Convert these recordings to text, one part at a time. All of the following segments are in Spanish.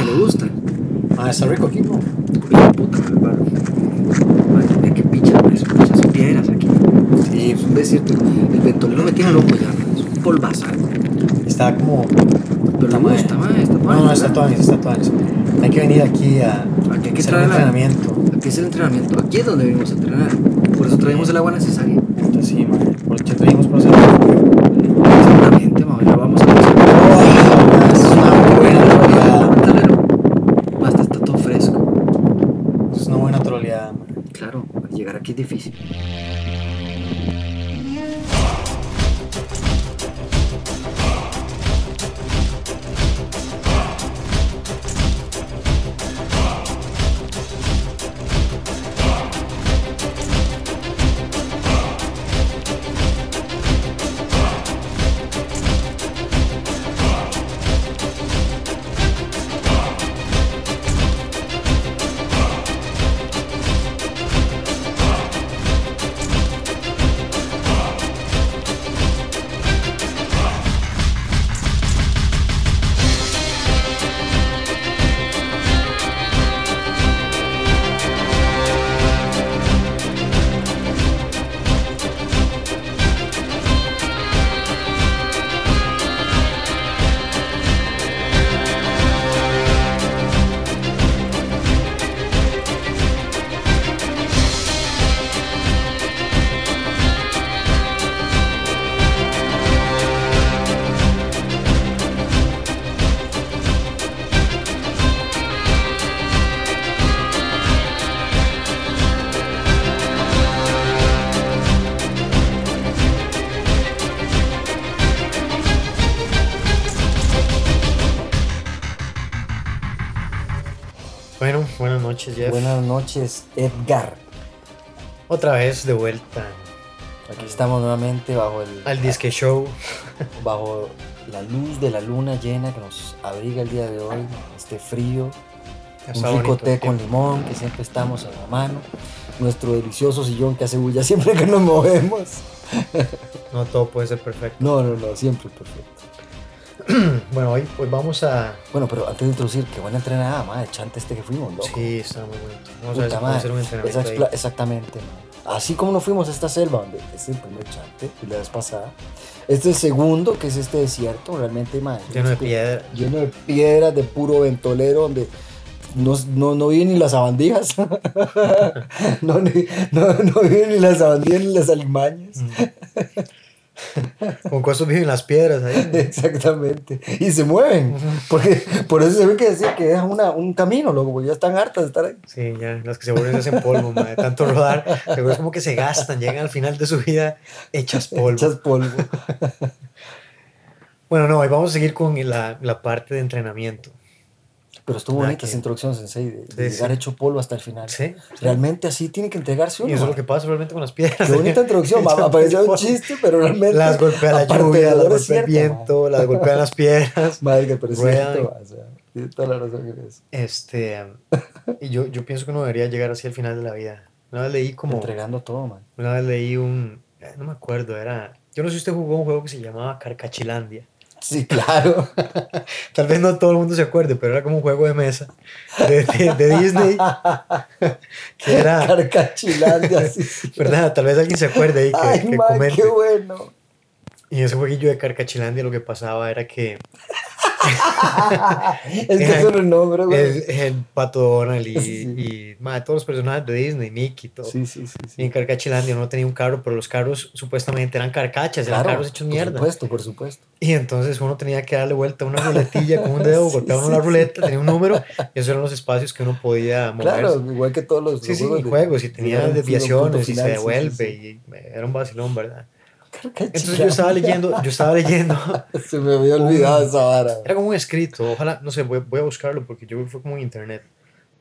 madre, le gusta. Ah, está rico aquí, ¿no? Hijo puta, madre, paro. Madre, qué pichas y piedras aquí. Sí, es un desierto. El ventolero me tiene loco ya, es un polvazal. Está como... Pero le madre. gusta, madre, está No, no, está todo está todo Hay que venir aquí a Aquí hay que hacer un la- entrenamiento. Aquí es el entrenamiento. Aquí es donde venimos a entrenar. Por eso traemos el agua necesaria. Entonces, sí, madre. Noches, Jeff. Buenas noches, Edgar. Otra vez de vuelta Aquí estamos nuevamente bajo el al Disque Show. bajo la luz de la luna llena que nos abriga el día de hoy, este frío, Está un rico té con limón que siempre estamos en la mano, nuestro delicioso sillón que hace bulla siempre que nos movemos. No todo puede ser perfecto. No, no, no, siempre perfecto. Bueno, hoy pues vamos a. Bueno, pero antes de introducir, qué buena entrenada, madre, chante este que fuimos, loco. Sí, está muy bonito. Vamos a ver si madre, hacer un entrenamiento esa ahí. expla- exactamente. Así como nos fuimos a esta selva, donde es el primer chante, y la vez pasada. Este es el segundo, que es este desierto, realmente, man. Lleno de este- piedra. Lleno de piedras, de puro ventolero, donde no, no, no viven ni las sabandijas. no, ni- no, no viven ni las sabandijas ni las alimañas. Con cosas viven las piedras ahí. Exactamente. Y se mueven. Porque por eso se ve que decir que dejan una, un camino, loco, porque ya están hartas de estar ahí. Sí, ya, las que se vuelven hacen polvo, ma, de tanto rodar. Pero es como que se gastan, llegan al final de su vida hechas polvo. Hechas polvo. Bueno, no, hoy vamos a seguir con la, la parte de entrenamiento. Pero estuvo bonita que- esa introducción, Sensei, de, llegar sí. hecho polvo hasta el final. Sí. Realmente así tiene que entregarse Y uno. eso es lo que pasa realmente con las piedras. Qué bonita introducción, Hechas parecía un chiste, pero realmente. Las golpea la lluvia, las golpea es el viento, las golpean las piedras. Madre, que pero es o sea, tiene toda la razón en eso. Este, y yo, yo pienso que uno debería llegar así al final de la vida. Una vez leí como, Entregando todo, man. una vez leí un, eh, no me acuerdo, era, yo no sé si usted jugó un juego que se llamaba Carcachilandia. Sí, claro. Tal vez no todo el mundo se acuerde, pero era como un juego de mesa de, de- de Disney, que era, Carcachilandia, sí, sí. ¿verdad? Tal vez alguien se acuerde ahí que, Ay, que man, comente. qué bueno. Y en ese jueguillo de Carcachilandia lo que pasaba era que es que son los nombres, güey. el, el Pato Donald y, Sí. y madre, todos los personajes de Disney, Mickey, todo. Sí, sí, sí. Y en Carcachilandia no tenía un carro, pero los carros supuestamente eran carcachas, eran Claro, carros hechos Por mierda. supuesto, por supuesto. Y entonces uno tenía que darle vuelta a una ruletilla con un dedo, Sí, golpeaba uno la ruleta, tenía un número, y esos eran los espacios que uno podía moverse. Claro, igual que todos los Sí, sí, y juegos, y tenía un desviaciones, punto y se final, devuelve, y era un vacilón, ¿verdad? Entonces yo estaba leyendo, yo estaba leyendo, Se me había olvidado esa vara. era como un escrito, ojalá, no sé, voy, voy a buscarlo porque yo fue como en internet.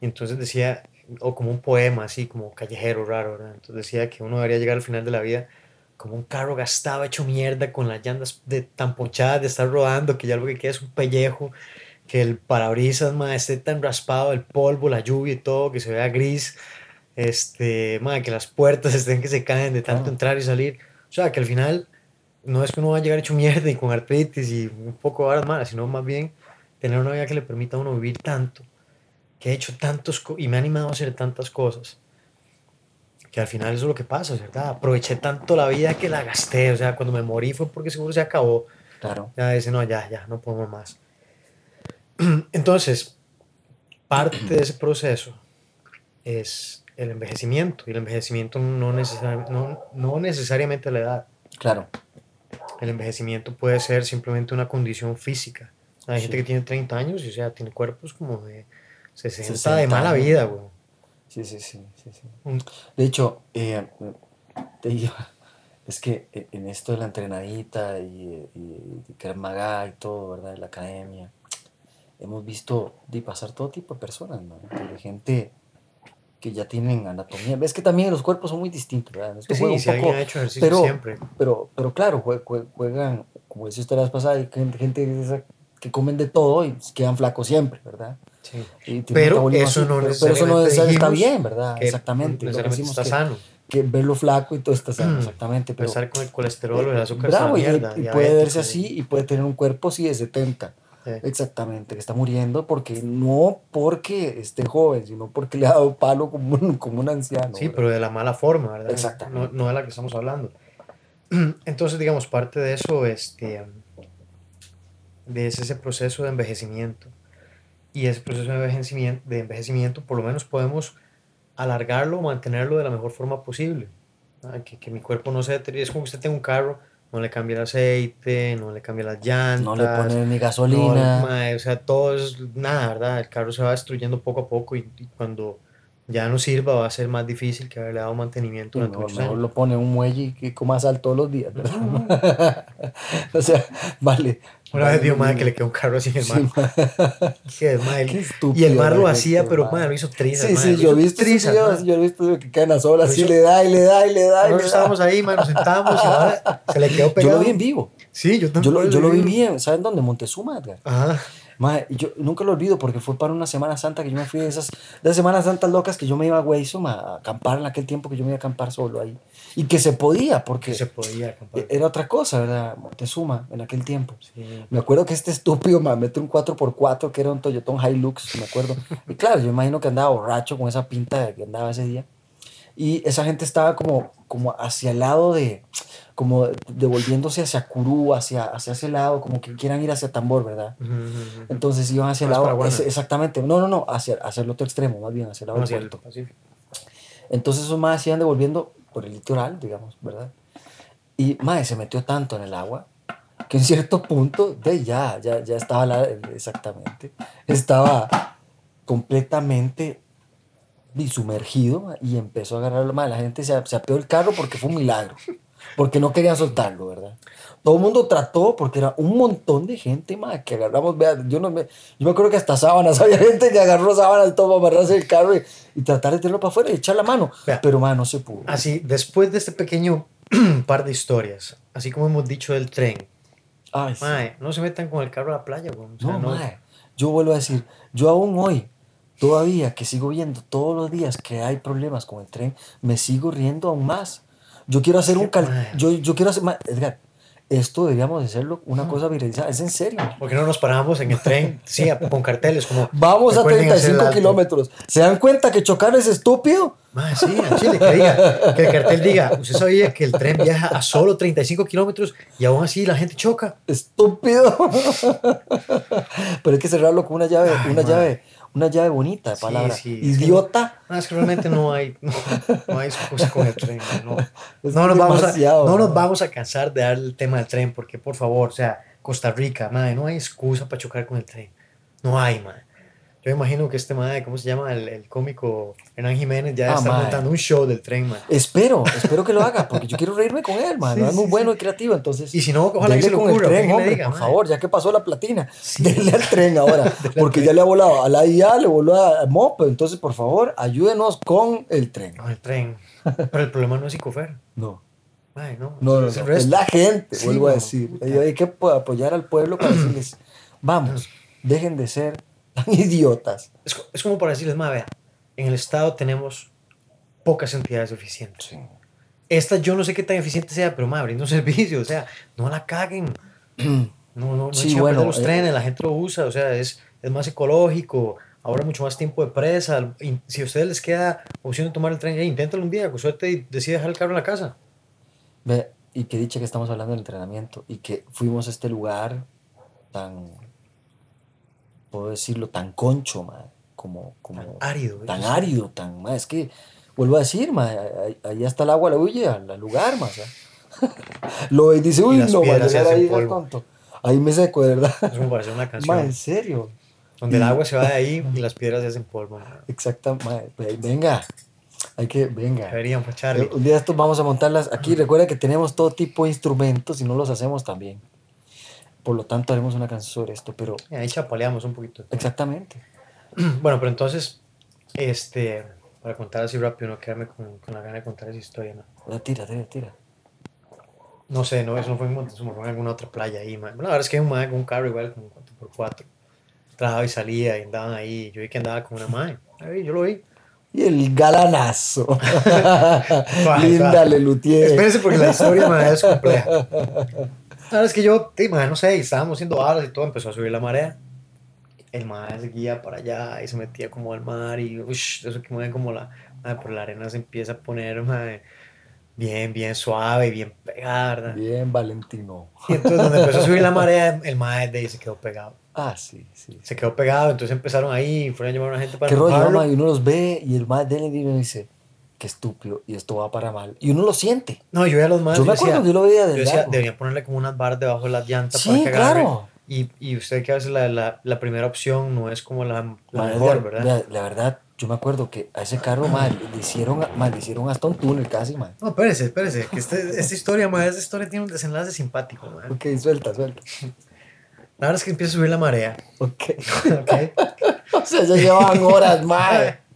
Y entonces decía, o como un poema así, como callejero raro, ¿verdad? Entonces decía que uno debería llegar al final de la vida como un carro gastado, hecho mierda, con las llantas de, tan ponchadas de estar rodando, que ya lo que queda es un pellejo, que el parabrisas, ma, esté tan raspado, el polvo, la lluvia y todo, que se vea gris, este, ma, que las puertas estén que se caen de tanto Ah. entrar y salir. O sea, que al final no es que uno va a llegar hecho mierda y con artritis y un poco de varas malas, sino más bien tener una vida que le permita a uno vivir tanto, que he hecho tantos y me ha animado a hacer tantas cosas, que al final eso es lo que pasa, ¿verdad? Aproveché tanto la vida que la gasté, o sea, cuando me morí fue porque seguro se acabó. Claro. Ya dice, no, ya, ya, no podemos más. Entonces, parte de ese proceso es el envejecimiento, y el envejecimiento no, necesar- no, no necesariamente la edad. Claro. El envejecimiento puede ser simplemente una condición física. Hay gente Sí. que tiene 30 años y o sea, tiene cuerpos como de 60, 60 de mala años. vida, güey. Sí, sí, sí. sí, sí. Mm. De hecho, eh, te digo, es que e- en esto de la entrenadita y, y, y y todo, ¿verdad? De la academia, hemos visto de pasar todo tipo de personas, ¿no? De gente que ya tienen anatomía. Ves que también los cuerpos son muy distintos, ¿verdad? Esto Sí, un si poco- ha hecho ejercicio pero- siempre. pero, pero claro, jue- jue- juegan, como decía usted la vez pasada, hay gente, que comen de todo y quedan flacos siempre, ¿verdad? Sí. Y Pero eso así, no pero, pero eso no está bien, ¿verdad? Que Exactamente. lo que está que- sano. que verlo flaco y todo está sano, Mm. exactamente. Pero, Empezar con el colesterol o el azúcar bravo, es y, mierda. y puede verse así y puede tener un cuerpo sí de 70. Sí. Exactamente, que está muriendo porque no porque esté joven, sino porque le ha dado palo como un, como un anciano. Sí, ¿verdad? pero de la mala forma, ¿verdad? Exactamente. No, no de la que estamos hablando. Entonces, digamos, parte de eso este, de es ese proceso de envejecimiento. Y ese proceso de envejecimiento, de envejecimiento, por lo menos podemos alargarlo mantenerlo de la mejor forma posible. Que, que mi cuerpo no se deteriore. Es como que usted tenga un carro, no le cambia el aceite, no le cambia las llantas. no le ponen ni no, gasolina. mae, o sea, todo es nada, ¿verdad? El carro se va destruyendo poco a poco y, y cuando ya no sirva va a ser más difícil que haberle dado mantenimiento durante mejor años. lo pone un muelle y que coma sal todos los días, ¿verdad? o sea, vale. Una vez vale, mae que le quedó un carro así en el Sí, mar. Que, mae, Qué y estúpido el mar lo hacía, pero mae. mae, lo hizo trizas. Sí, mae, sí, lo yo he visto trizas, mae. yo he visto que caen a solas, Lo así le da y le da y le da. y Nosotros estábamos ahí, mae, nos sentamos y ahora se le quedó Yo pegado. lo vi en vivo. Sí, yo Yo también. lo, yo lo vi bien, ¿saben dónde? Montezuma, Edgar. Ajá. Y yo nunca lo olvido porque fue para una Semana Santa que yo me fui de esas, de Semanas Santas locas que yo me iba a Weisum a acampar en aquel tiempo que yo me iba a acampar solo ahí. Y que se podía porque se podía, era otra cosa, ¿verdad? Montezuma en aquel tiempo. Sí. Me acuerdo que este estúpido me mete un 4x4 que era un Toyota Hilux, me acuerdo. Y claro, yo imagino que andaba borracho con esa pinta que andaba ese día. Y esa gente estaba como, como hacia el lado de, como devolviéndose hacia Curú, hacia, hacia ese lado, como que quieran ir hacia Tambor, ¿verdad? Entonces iban hacia el Más lado, exactamente, no, no, no, hacia, hacia el otro extremo, más bien, hacia el lado del el puerto. Entonces esos más iban devolviendo por el litoral, digamos, ¿verdad? Y madre se metió tanto en el agua que en cierto punto, de ya, ya, ya estaba la, exactamente, estaba completamente sumergido ma, y empezó a agarrarlo mal. La gente se, se apeó el carro porque fue un milagro, porque no querían soltarlo, ¿verdad? Todo el mundo trató porque era un montón de gente ma, que agarramos, vea, yo, no me, yo me acuerdo que hasta sábanas, había gente que agarró sábanas todo para amarrarse el carro y, y tratar de tirarlo para afuera y echar la mano, Vea. pero ma, no se pudo. Así, después de este pequeño par de historias, así como hemos dicho del tren, Ay, sí. no se metan con el carro a la playa, güey. O sea, No, no, mae. Yo vuelvo a decir, yo aún hoy, todavía que sigo viendo todos los días que hay problemas con el tren, me sigo riendo aún más. Yo quiero hacer un cal yo, yo quiero hacer Edgar, esto deberíamos de hacerlo una cosa viralizada, es en serio. ¿Por qué no nos paramos en el tren? Sí, con carteles como. Vamos a recuerden hacer el 35 alto. kilómetros. ¿Se dan cuenta que chocar es estúpido? Mae, sí, a Chile, que diga, que el cartel diga, usted sabía que el tren viaja a solo 35 kilómetros y aún así la gente choca. Estúpido. Pero hay que cerrarlo con una llave, Ay, una llave, una llave bonita de palabra. sí, Idiota. No, es que realmente no hay, no, no hay excusa con el tren. No, Es no, nos vamos a, no nos vamos a cansar de dar el tema del tren, porque por favor, o sea, Costa Rica, madre, no hay excusa para chocar con el tren. No hay, madre. Yo imagino que este madre, ¿cómo se llama? El, el cómico Hernán Jiménez ya Ah, está mae. montando un show del tren, madre. Espero, espero que lo haga, porque yo quiero reírme con él, man. Sí, es muy sí, bueno y creativo, entonces. Y si no, ojalá que se con ocurra, el tren, hombre, diga, por favor, ya que pasó la platina. Denle al tren ahora, porque ya le ha volado a la IA, le voló a MOP, entonces por favor, ayúdenos con el tren. Con el tren. Pero el problema no es Icofer. No, Mae, no, no, no, es no, la gente, vuelvo a decir. puta. Hay que po- apoyar al pueblo para decirles, vamos, dejen de ser tan idiotas. Es, es como para decirles, madre, vea, en el Estado tenemos pocas entidades eficientes. Esta yo no sé qué tan eficiente sea, pero madre, brinda un servicio, o sea, no la caguen. No, no, no Sí, bueno, los eh, trenes, la gente lo usa, o sea, es, es más ecológico, ahora mucho más tiempo de presa. Si a ustedes les queda opción de tomar el tren, hey, inténtalo un día, con suerte y decide dejar el carro en la casa. Ve, y que dicha que estamos hablando del entrenamiento y que fuimos a este lugar tan, puedo decirlo, tan concho, ma, como, como Tan árido. tan árido, tan, ma, es que, vuelvo a decir, ma, ahí- ahí hasta el agua le huye al, lugar, ma, o sea. Lo dice, uy, no, va a llegar ahí, tonto. Ahí me seco, de verdad. Eso me parece una Ma, canción. en serio. donde el agua se va de ahí y las piedras se hacen polvo. ma, ve- venga, hay que, venga. Deberían, pues. Un día estos vamos a montarlas aquí. Recuerda que tenemos todo tipo de instrumentos y no los hacemos también. Por lo tanto, haremos una canción sobre esto, pero Ahí chapaleamos un poquito. exactamente. Bueno, pero entonces, este, para contar así rápido, no quedarme con, con la gana de contar esa historia, ¿no? Ah, Tira, tira, tira. No sé, no, eso no fue en Montezuma, fue en alguna otra playa ahí, man. Bueno, la verdad es que hay un man con un carro igual, como 4x4. Trabajaba y salía y andaban ahí. Yo vi que andaba con una madre. Ahí, yo lo vi. Y el galanazo. Linda. Lelutier. Espérense porque la historia, man, es compleja. Verdad es que yo, man, no sé, estábamos haciendo balas y todo, empezó a subir la marea. El mar seguía para allá y se metía como al mar y ush, eso que mueve como la, man, por la arena se empieza a poner man, bien, bien suave, bien pegada, ¿verdad? Bien, Valentino. Y entonces donde empezó a subir la marea, el mar de ahí se quedó pegado. Ah, sí, sí. Se quedó pegado, entonces empezaron ahí, fueron a llamar a una gente para Qué rollo, mamá, y uno los ve y el más de él dice, qué estúpido, y esto va para mal. Y uno lo siente. No, yo ya los más Yo me decía, acuerdo que yo lo veía yo de decía, largo. deberían ponerle como unas barras debajo de las llantas Sí, para que agarre. claro. Y, y usted que a veces la, la, la primera opción no es como la, la mejor, ¿verdad? la- la verdad, yo me acuerdo que a ese carro, mal le hicieron, ma, le hicieron hasta un túnel casi, man. No, espérese, espérese, que este- esta historia, ma, esta historia tiene un desenlace simpático, ma. Ok, suelta, suelta. La verdad es que empieza a subir la marea, Ok. ¿ok? o sea, ya llevaban horas, man.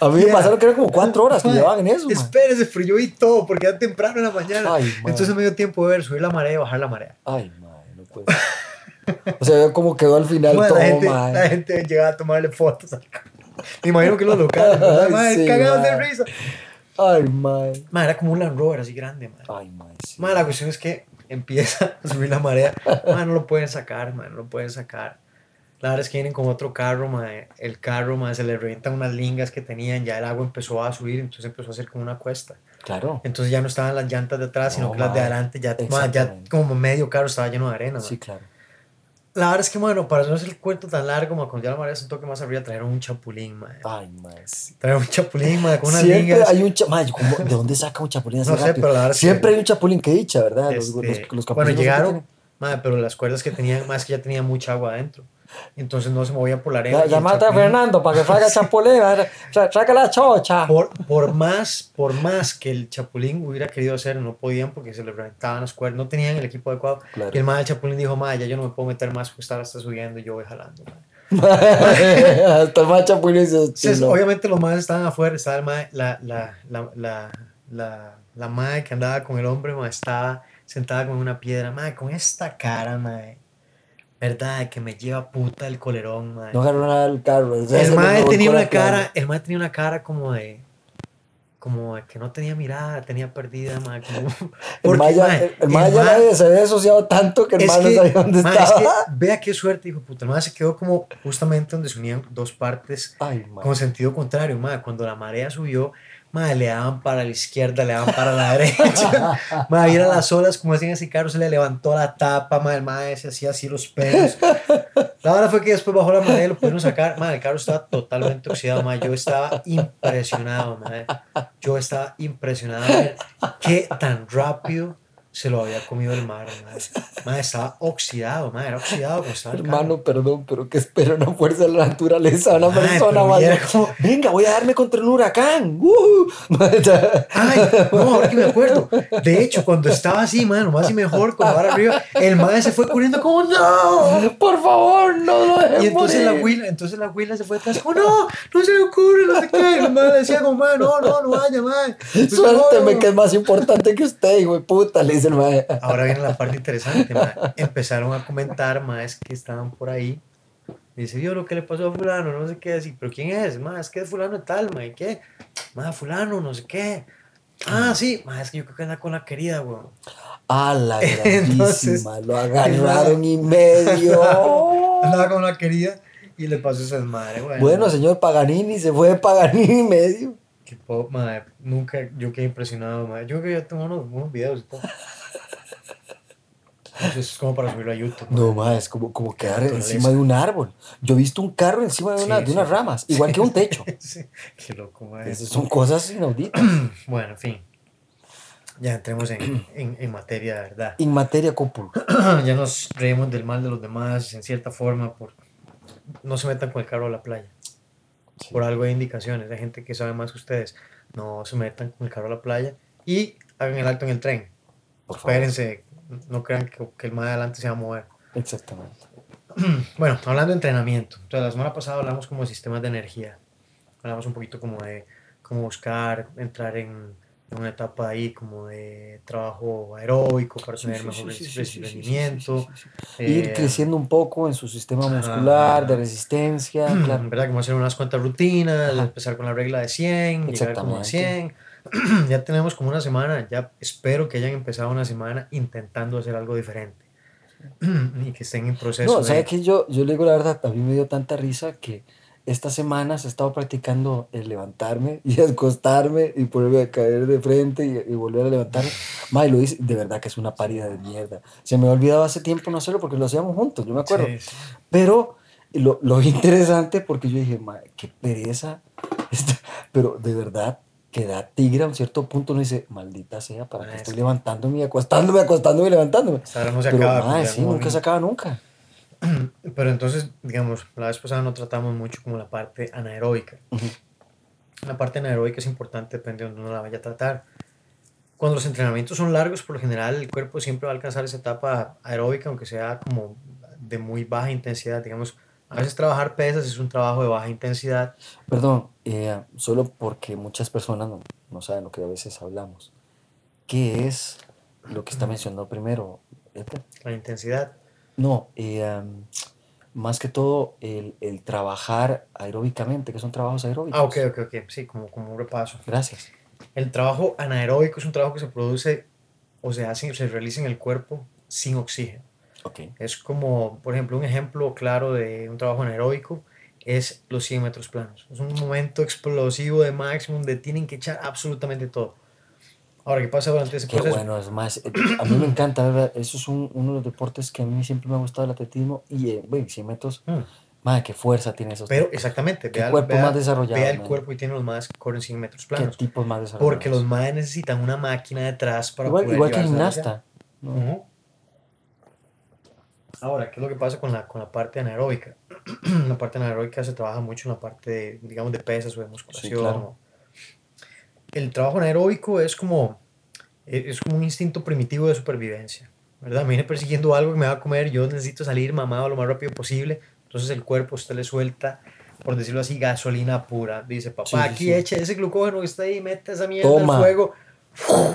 A mí me pasaron que eran como cuatro horas que llevaban en eso, man. Espérese, pero yo vi todo porque era temprano en la mañana. Ay. Entonces me dio tiempo de ver subir la marea y bajar la marea. Ay, man, no puede ser. O sea, veo cómo quedó al final todo, la, gente, la gente llegaba a tomarle fotos. Me imagino que los locales. Ay, sí, cagados de risa. Ay, man. Ma, era como un Land Rover así grande, ma. Ay, man, sí. Ma, la cuestión es que empieza a subir la marea. Ma, no lo pueden sacar, ma, no lo pueden sacar. La verdad es que vienen con otro carro, ma. El carro, ma, se le revientan unas lingas que tenían. Ya el agua empezó a subir, entonces empezó a hacer como una cuesta. Claro. Entonces ya no estaban las llantas de atrás, sino No, que las de ma, adelante ya, ma, ya como medio carro estaba lleno de arena, ma. Sí, claro. La verdad es que, bueno, para no hacer el cuento tan largo, ma, cuando ya la marea se un toque más arriba, trajeron un chapulín, ma. Ay, man, sí. Trajeron un chapulín, ma, con unas Siempre lingas. hay un chapulín. ¿De dónde saca un chapulín así No sé, rápido? pero la verdad es que- Siempre hay un chapulín que dicha, ¿verdad? Los, Este, los, los bueno, capulinos que llegaron, madre, pero las cuerdas que tenían, más que ya tenía mucha agua adentro. Entonces no se movían por la arena. El llamate a chapulín, Fernando para que traiga chapulín. tra- Traiga la chocha. Por, por, más, por más que el chapulín hubiera querido hacer, no podían porque se les reventaban las cuerdas, no tenían el equipo adecuado. Claro. Y el madre del chapulín dijo, madre, ya yo no me puedo meter más porque estaba está subiendo y yo voy jalando. madre". Hasta el más chapulín dice, Entonces, obviamente los madres estaban afuera, estaba el mae- la, la, la, la, la, la madre que andaba con el hombre, mae, estaba sentada con una piedra, madre, con esta cara, madre. ¿Verdad? Que me lleva puta el colerón, madre. No agarró nada del carro. o sea, el mae tenía una cara, el mae tenía una cara como de como de que no tenía mirada, tenía perdida, mae, como El porque, el- el mae el ya se había asociado tanto que el mae no sabía dónde es estaba. que vea qué suerte, hijo puta. El mae se quedó como justamente donde se unían dos partes Ay, con sentido contrario, mae. Cuando la marea subió, mae, le daban para la izquierda, le daban para la derecha. mae, ir a las olas, como hacían ese carro, se le levantó la tapa, mae, el mae se hacía así los pelos. La verdad fue que después bajó la marea y lo pudieron sacar. Mae, el carro estaba totalmente oxidado, mae. Yo estaba impresionado, mae. Yo estaba impresionado ver qué tan rápido se lo había comido el mar, mae. Mae, estaba oxidado, mae, era oxidado estaba el. Hermano, perdón, pero que espera una fuerza de la naturaleza, una persona cómo- Venga, voy a darme contra un huracán. ¡Uh! Ay, no, ahora que me acuerdo. De hecho, cuando estaba así, mano, más y mejor, con la vara arriba, el mae se fue corriendo como ¡No! Por favor, no lo dejes Y entonces la huila, entonces la huila se fue atrás como ¡No! ¡No se le ocurre! No sé qué. Y la madre decía como no, no, no vaya. Pues, Suélteme, que es más importante que usted, hijo de puta, le dice el mae. Ahora viene la parte interesante, mae. Empezaron a comentar más que estaban por ahí. Dice, vio lo que le pasó a fulano, no sé qué decir, pero ¿quién es? Más es que es fulano tal, mae, ¿qué? Más fulano, no sé qué. Ah, sí, más es que yo creo que anda con la querida, weón. A la grandísima, lo agarraron y medio. Andaba como la quería y le pasó esa desmadre, güey. Bueno, señor Paganini, se fue de Paganini y medio. Madre, nunca, yo quedé impresionado, madre. Yo creo que ya tengo unos, unos videos y todo. Eso es como para subirlo a YouTube. No, madre. ma, es como, como quedar encima de un árbol. Yo he visto un carro encima de, una, Sí, de unas sí. ramas, igual que un techo. Sí, qué loco, madre. Esas son cosas inauditas. Bueno, en fin. Ya entremos en, en, en materia de verdad. In materia cópula. ya nos reímos del mal de los demás en cierta forma por no se metan con el carro a la playa por algo de indicaciones hay gente que sabe más que ustedes no se metan con el carro a la playa y hagan el alto en el tren Por favor. espérense no crean que, que el más adelante se va a mover Exactamente. bueno hablando de entrenamiento entonces la semana pasada hablamos como de sistemas de energía hablamos un poquito como de cómo buscar entrar en en una etapa ahí como de trabajo aeróbico para tener mejor rendimiento Ir eh, creciendo un poco en su sistema muscular, de resistencia, claro. ¿verdad? Como hacer unas cuantas rutinas, Ajá. empezar con la regla de 100, llegar como a 100. Exactamente. ya tenemos como una semana, ya espero que hayan empezado una semana intentando hacer algo diferente. y que estén en proceso. No, de- ¿sabe que yo, yo le digo la verdad? A mí me dio tanta risa que estas semanas he estado practicando el levantarme y acostarme y ponerme a caer de frente y, y volver a levantarme. Ma, y lo hice, de verdad que es una parida de mierda. Se me ha olvidado hace tiempo no hacerlo porque lo hacíamos juntos, yo me acuerdo. Sí, sí. Pero lo, lo interesante porque yo dije, ma, qué pereza. Esta- Pero de verdad, que da tigre a un cierto punto. Uno dice, maldita sea, ¿para Ah, qué es estoy que- levantándome y acostándome, acostándome y levantándome? Esta no se Pero, acaba. ma, ya sí, nunca se acaba nunca. Pero entonces, digamos, la vez pasada no tratamos mucho como la parte anaeróbica. Ujú. La parte anaeróbica es importante, depende de donde uno la vaya a tratar. Cuando los entrenamientos son largos, por lo general el cuerpo siempre va a alcanzar esa etapa aeróbica, aunque sea como de muy baja intensidad. Digamos, a veces trabajar pesas es un trabajo de baja intensidad. Perdón, eh, solo porque muchas personas no, no saben lo que a veces hablamos. ¿Qué es lo que está mencionando primero? La intensidad, No, eh, am, más que todo el, el trabajar aeróbicamente, que son trabajos aeróbicos. Ah, ok, ok, ok. Sí, como, como un repaso. Gracias. El trabajo anaeróbico es un trabajo que se produce o se hace, se realiza en el cuerpo sin oxígeno. Ok. Es como, por ejemplo, un ejemplo claro de un trabajo anaeróbico es los 100 metros planos. Es un momento explosivo de máximo donde tienen que echar absolutamente todo. Ahora, ¿qué pasa durante ese Qué proceso? bueno, es más, eh, a mí me encanta, ¿verdad? Eso es un- uno de los deportes que a mí siempre me ha gustado el atletismo y, eh, bueno, 100 metros, Mm. madre, qué fuerza tiene esos Pero exactamente, Qué vea, cuerpo vea- más desarrollado, vea el man. cuerpo y tiene los más que corren 100 metros Qué planos. tipos más desarrollados. Porque los más necesitan una máquina detrás para igual, poder igual que gimnasta. ¿no? Ahora, ¿qué es lo que pasa con la, con la parte anaeróbica? la parte anaeróbica se trabaja mucho en la parte, de, digamos, de pesas o de musculación. claro. El trabajo anaeróbico es como, es es como un instinto primitivo de supervivencia, ¿verdad? Me viene persiguiendo algo que me va a comer, yo necesito salir mamado lo más rápido posible, entonces el cuerpo usted le suelta, por decirlo así, gasolina pura. Dice, papá, Sí, sí, aquí sí. eche ese glucógeno que está ahí, mete esa mierda Toma. al fuego,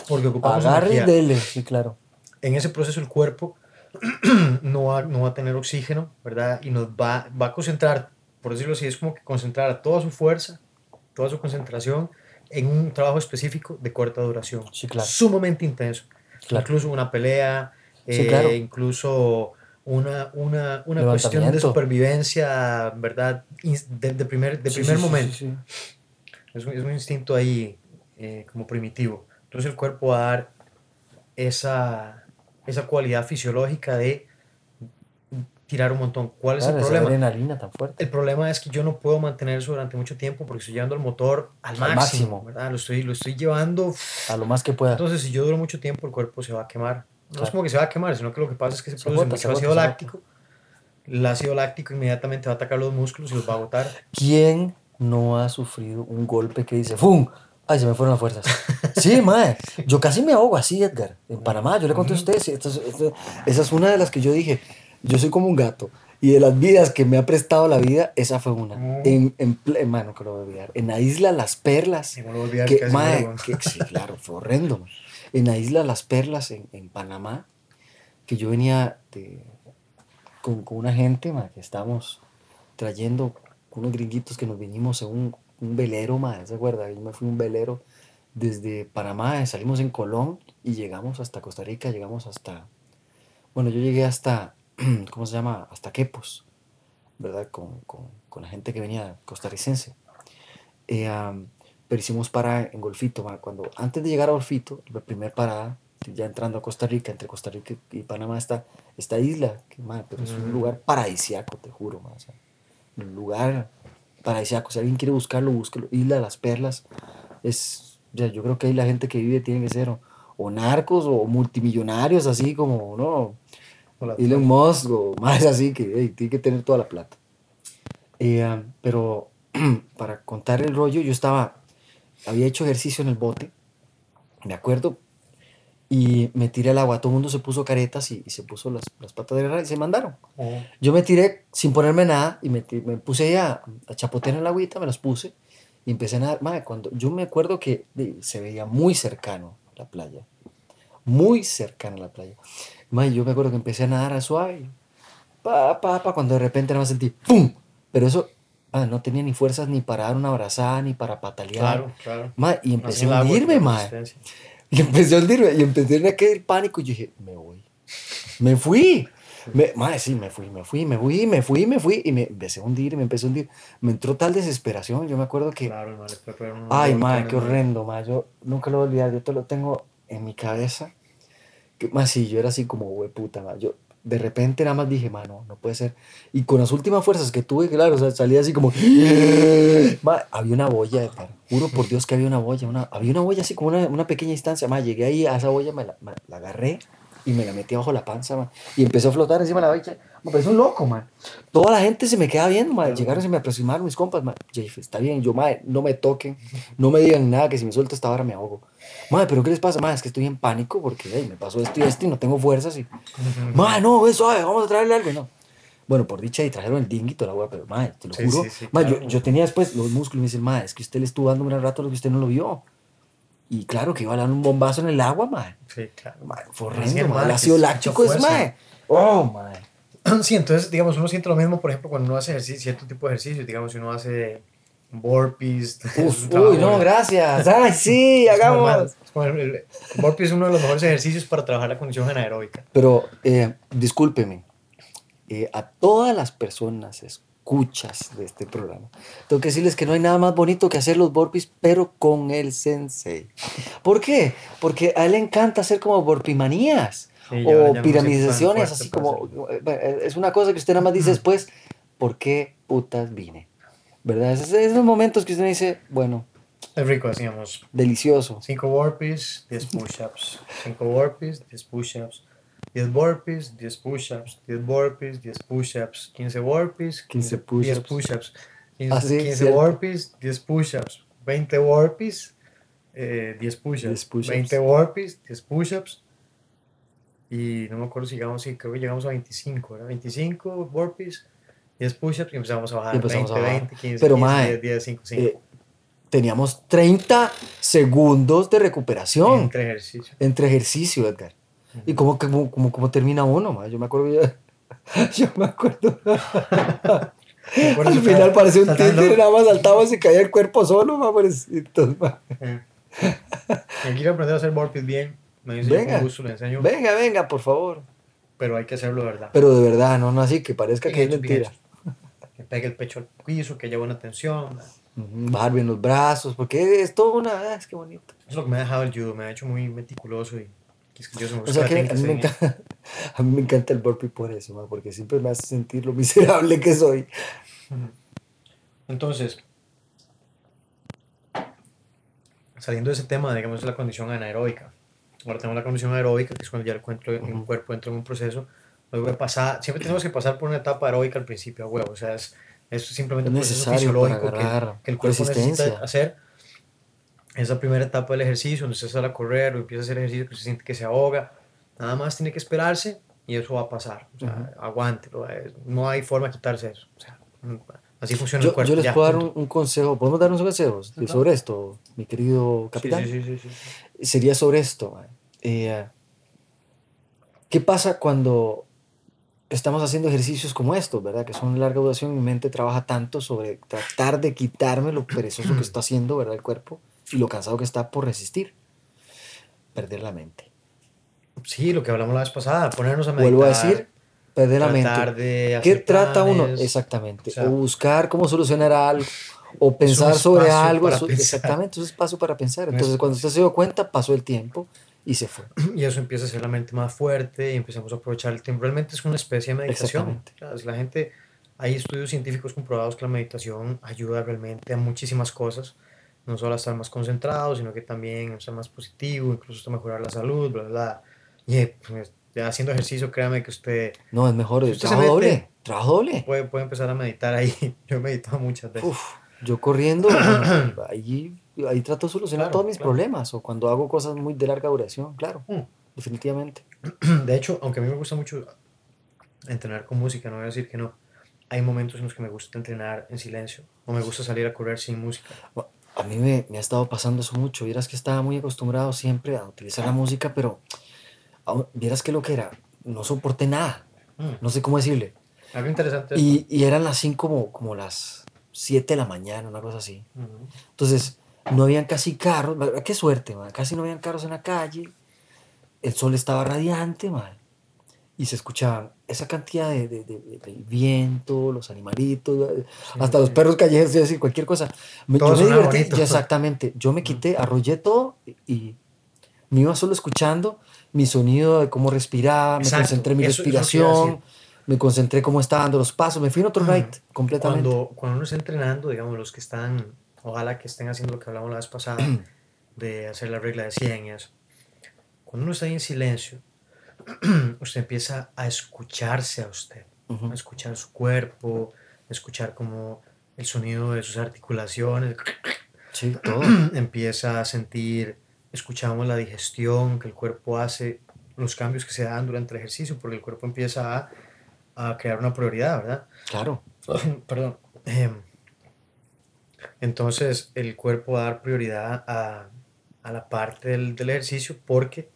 porque ocupamos Agarre y energía dele, sí, claro. en ese proceso el cuerpo no va, no va a tener oxígeno, ¿verdad? Y nos va, va a concentrar, por decirlo así, es como que concentrar toda su fuerza, toda su concentración en un trabajo específico de corta duración. Sí, claro. Sumamente intenso. Claro. Incluso una pelea, Sí, eh, claro. incluso una, una, una cuestión de supervivencia, ¿verdad? De, de primer, de Sí, primer momento. Es un, es un instinto ahí eh, como primitivo. Entonces el cuerpo va a dar esa, esa cualidad fisiológica de tirar un montón. ¿Cuál es Claro, el esa problema? adrenalina tan fuerte. El problema es que yo no puedo mantener eso durante mucho tiempo porque estoy llevando el motor al Al máximo. ¿verdad? Lo estoy, lo estoy llevando. A lo más que pueda. Entonces, si yo duro mucho tiempo, el cuerpo se va a quemar. No es Claro. como que se va a quemar, sino que lo que pasa es que se, Se produce agota, mucho se agota, ácido láctico. El ácido láctico inmediatamente va a atacar los músculos y los va a agotar. ¿Quién no ha sufrido un golpe que dice ¡Fum! ¡Ay, se me fueron las fuerzas! Sí, mae. Yo casi me ahogo así, Edgar. En Panamá, yo le conté a ustedes. es- esa es una de las que yo dije. Yo soy como un gato. Y de las vidas que me ha prestado la vida, esa fue una. Mm. En, en, ple- mano, que lo voy a olvidar. En la isla Las Perlas. Y no lo voy a olvidar, Que, casi muero. que- sí, claro, fue horrendo. mae. En la isla Las Perlas, en, en Panamá, que yo venía de- con, con una gente mae, que estábamos trayendo unos gringuitos que nos vinimos en un, un velero, mae, ¿se acuerda? Yo me fui a un velero desde Panamá, salimos en Colón y llegamos hasta Costa Rica, llegamos hasta, bueno, yo llegué hasta, ¿cómo se llama? Hasta Quepos, ¿verdad? Con, con, con la gente que venía costarricense. Eh, am, pero hicimos parada en Golfito, ma, cuando antes de llegar a Golfito, la primera parada, ya entrando a Costa Rica, entre Costa Rica y Panamá está esta isla, que, pero es un lugar paradisiaco, te juro, ma, o sea, un lugar paradisiaco. Si alguien quiere buscarlo, búsquelo. Isla de las Perlas, es, ya, yo creo que ahí la gente que vive tiene que ser o, o narcos o multimillonarios, así como, no. Elon Musk o más así, que hey, tiene que tener toda la plata. Eh, pero para contar el rollo, yo estaba, había hecho ejercicio en el bote, me acuerdo, y me tiré al agua. Todo el mundo se puso caretas y, y se puso las, las patas de guerra y se mandaron. Oh, Yo me tiré sin ponerme nada y me, me puse a, a chapotear en la agüita, me las puse y empecé a nadar. Madre, cuando, yo me acuerdo que se veía muy cercano la playa, muy cercano a la playa. Madre, yo me acuerdo que empecé a nadar a suave, pa, pa, pa, cuando de repente nada más sentí ¡pum! Pero eso, madre, no tenía ni fuerzas ni para dar una abrazada ni para patalear. Claro, claro. Madre, y empecé a hundirme, madre. Y empecé a hundirme, y empecé en aquel pánico, y yo dije, me voy. Me fui. Me, madre, sí, me fui, me fui, me fui, me fui, me fui, y me empecé a hundir, y me empecé a hundir. Me entró tal desesperación, yo me acuerdo que, Claro, unos ay, madre, qué horrendo, madre, yo nunca lo voy a olvidar, yo te lo tengo en mi cabeza. Que, más sí, yo era así como, güey, puta, yo de repente nada más dije, mano, no, puede ser. Y con las últimas fuerzas que tuve, claro, o sea, salía así como, había una boya. Juro por Dios que había una boya. Una, había una boya así como una, una pequeña instancia. Ma, llegué ahí a esa boya, me la, me la agarré y me la metí bajo la panza, ma, y empezó a flotar encima de la boya. Me pareció un loco, man. Toda la gente se me queda viendo, ma. Llegaron, se me aproximaron mis compas, ma. Jeff, está bien, yo, ma, no me toquen, no me digan nada, que si me suelto esta hora me ahogo. Ma, pero ¿qué les pasa? Ma, es que estoy en pánico porque ey, me pasó esto y esto y no tengo fuerzas. Y, ma, no, eso, vamos a traerle algo. No. Bueno, por dicha y trajeron el dingui y toda la hueá, pero madre, te lo Sí, juro. sí, sí, madre, claro. yo, yo tenía después los músculos y me dicen, madre, es que usted le estuvo dando un rato lo que usted no lo vio. Y claro que iba a dar un bombazo en el agua, madre. Sí, claro. Madre, fue horrendo, madre, El ácido láctico es, madre. Oh, madre. Sí, entonces, digamos, uno siente lo mismo, por ejemplo, cuando uno hace ejercicio, cierto tipo de ejercicios, digamos, si uno hace burpees. es Uf, uy, no, gracias. Ay, sí, hagamos. Es como el- el- el burpee es uno de los mejores ejercicios para trabajar la condición anaeróbica. Pero, eh, discúlpeme, eh, a todas las personas escuchas de este programa, tengo que decirles que no hay nada más bonito que hacer los burpees, pero con el sensei. ¿Por qué? Porque a él le encanta hacer como burpimanías Sí, ya- ya o piramidizaciones, así como, eh, es una cosa que usted nada más dice después, ¿por qué putas vine? ¿Verdad? Es, es los momentos que usted dice, bueno, Es rico, decíamos. delicioso. 5 burpees, 10 push-ups. 5 burpees, 10 push-ups. 10 burpees, 10 push-ups. 10 burpees, 10 push-ups. 15 burpees, 15 10 push-ups. push-ups. Ah, 15, sí, 15 cierto. burpees, 10 push-ups. 20 burpees, eh, 10 push-ups. 10 push-ups. 20 burpees, 10 push-ups. Y no me acuerdo si llegamos, sí, creo que llegamos a 25, ¿verdad? 25 burpees, 10 push-ups y empezamos a bajar. Empezamos 20, a bajar. 20, 15, Pero, 15, mae, 10, 10, 5, 5. Eh, teníamos 30 segundos de recuperación. entre ejercicios. entre ejercicio, Edgar. ¿Y cómo, cómo, cómo, cómo termina uno? ma? Yo me acuerdo yo, yo me acuerdo. Al final parecía un títere, nada más saltaba y se caía el cuerpo solo, ma, pobrecito. Eh. Quiero aprender a hacer burpees bien, me dice yo Venga. con gusto, le enseño, Venga, venga, por favor. pero hay que hacerlo de verdad. Pero de verdad, no, no así que parezca Bien que es hecho, bien mentira. Que pegue el pecho al piso, que haya buena tensión. Bajar bien los brazos, porque es todo una. ah, es que bonito. Eso es lo que me ha dejado el judo, me ha hecho muy meticuloso y O sea que a mí, me encanta, a mí me encanta el burpee por eso, ma, porque siempre me hace sentir lo miserable que soy. Entonces, saliendo de ese tema, digamos, la condición anaeróbica. Ahora tenemos la condición aeróbica, que es cuando ya el cuerpo, el Ujú. cuerpo entra en un proceso. Luego de pasar, siempre tenemos que pasar por una etapa aeróbica al principio, a huevo. O sea, es, es simplemente Es un proceso fisiológico que, que el cuerpo necesita hacer. Esa primera etapa del ejercicio, donde usted sale a correr o empieza a hacer ejercicio que se siente que se ahoga, nada más tiene que esperarse y eso va a pasar. O sea, aguántelo. eh, No hay forma de quitarse eso. O sea, mm, así funciona el Yo, cuerpo. yo les ya, puedo dar un, un consejo. ¿Podemos dar unos consejos sobre esto, mi querido capitán? sí, sí, sí. Sería sobre esto. Eh, ¿Qué pasa cuando estamos haciendo ejercicios como estos, verdad? Que son de larga duración. Mi mente trabaja tanto sobre tratar de quitarme lo perezoso que está haciendo, ¿verdad? El cuerpo. Y lo cansado que está por resistir. Perder la mente. Sí, lo que hablamos la vez pasada, ponernos a meditar. Vuelvo a decir, perder la mente. de ¿Qué trata uno? Exactamente. o sea, o buscar cómo solucionar algo, o pensar sobre algo. eso- exactamente, es espacio para pensar. Entonces, cuando usted se dio cuenta, pasó el tiempo y se fue. Y eso empieza a hacer la mente más fuerte y empezamos a aprovechar el tiempo. Realmente es una especie de meditación. La gente, hay estudios científicos comprobados que la meditación ayuda realmente a muchísimas cosas. No solo a estar más concentrado, sino que también a estar más positivo, incluso hasta mejorar la salud, bla, bla, bla. Y pues, haciendo ejercicio, créame que usted No, es mejor. Si usted trabajo mete- doble. Trabajo doble. puede, puede empezar a meditar ahí. Yo he meditado muchas veces. Uf, yo corriendo, ahí, ahí trato de solucionar Claro, todos mis claro. problemas. O cuando hago cosas muy de larga duración, claro. Mm. Definitivamente. De hecho, aunque a mí me gusta mucho entrenar con música, no voy a decir que no. Hay momentos en los que me gusta entrenar en silencio o me gusta salir a correr sin música. A mí me, me ha estado pasando eso mucho. Vieras que estaba muy acostumbrado siempre a utilizar la música, pero vieras que lo que era, no soporté nada. Mm. No sé cómo decirle. Algo interesante. es- Y, y eran las 5 como, como las 7 de la mañana, una cosa así. Entonces, no habían casi carros. Qué suerte, man. Casi no habían carros en la calle. El sol estaba radiante, man. Y se escuchaban esa cantidad de, de- de- de- del viento, los animalitos, eh, hasta los perros callejeros, es decir, cualquier cosa. Me, yo me divertí, exactamente. Yo me quité, arrollé todo y, me iba solo escuchando mi sonido de cómo respiraba, me concentré en mi eso- respiración, me concentré cómo estaba dando los pasos, me fui en otro ride completamente. Cuando, cuando uno está entrenando, digamos, los que están, ojalá que estén haciendo lo que hablamos la vez pasada, de hacer la regla de 100 y eso. Cuando uno está ahí en silencio, usted empieza a escucharse a usted, a escuchar su cuerpo, a escuchar como el sonido de sus articulaciones, Sí, todo. empieza a sentir, escuchamos la digestión que el cuerpo hace, los cambios que se dan durante el ejercicio, porque el cuerpo empieza a, a crear una prioridad, ¿verdad? Claro. Perdón. Em, Entonces el cuerpo va a dar prioridad a, a la parte del, del ejercicio porque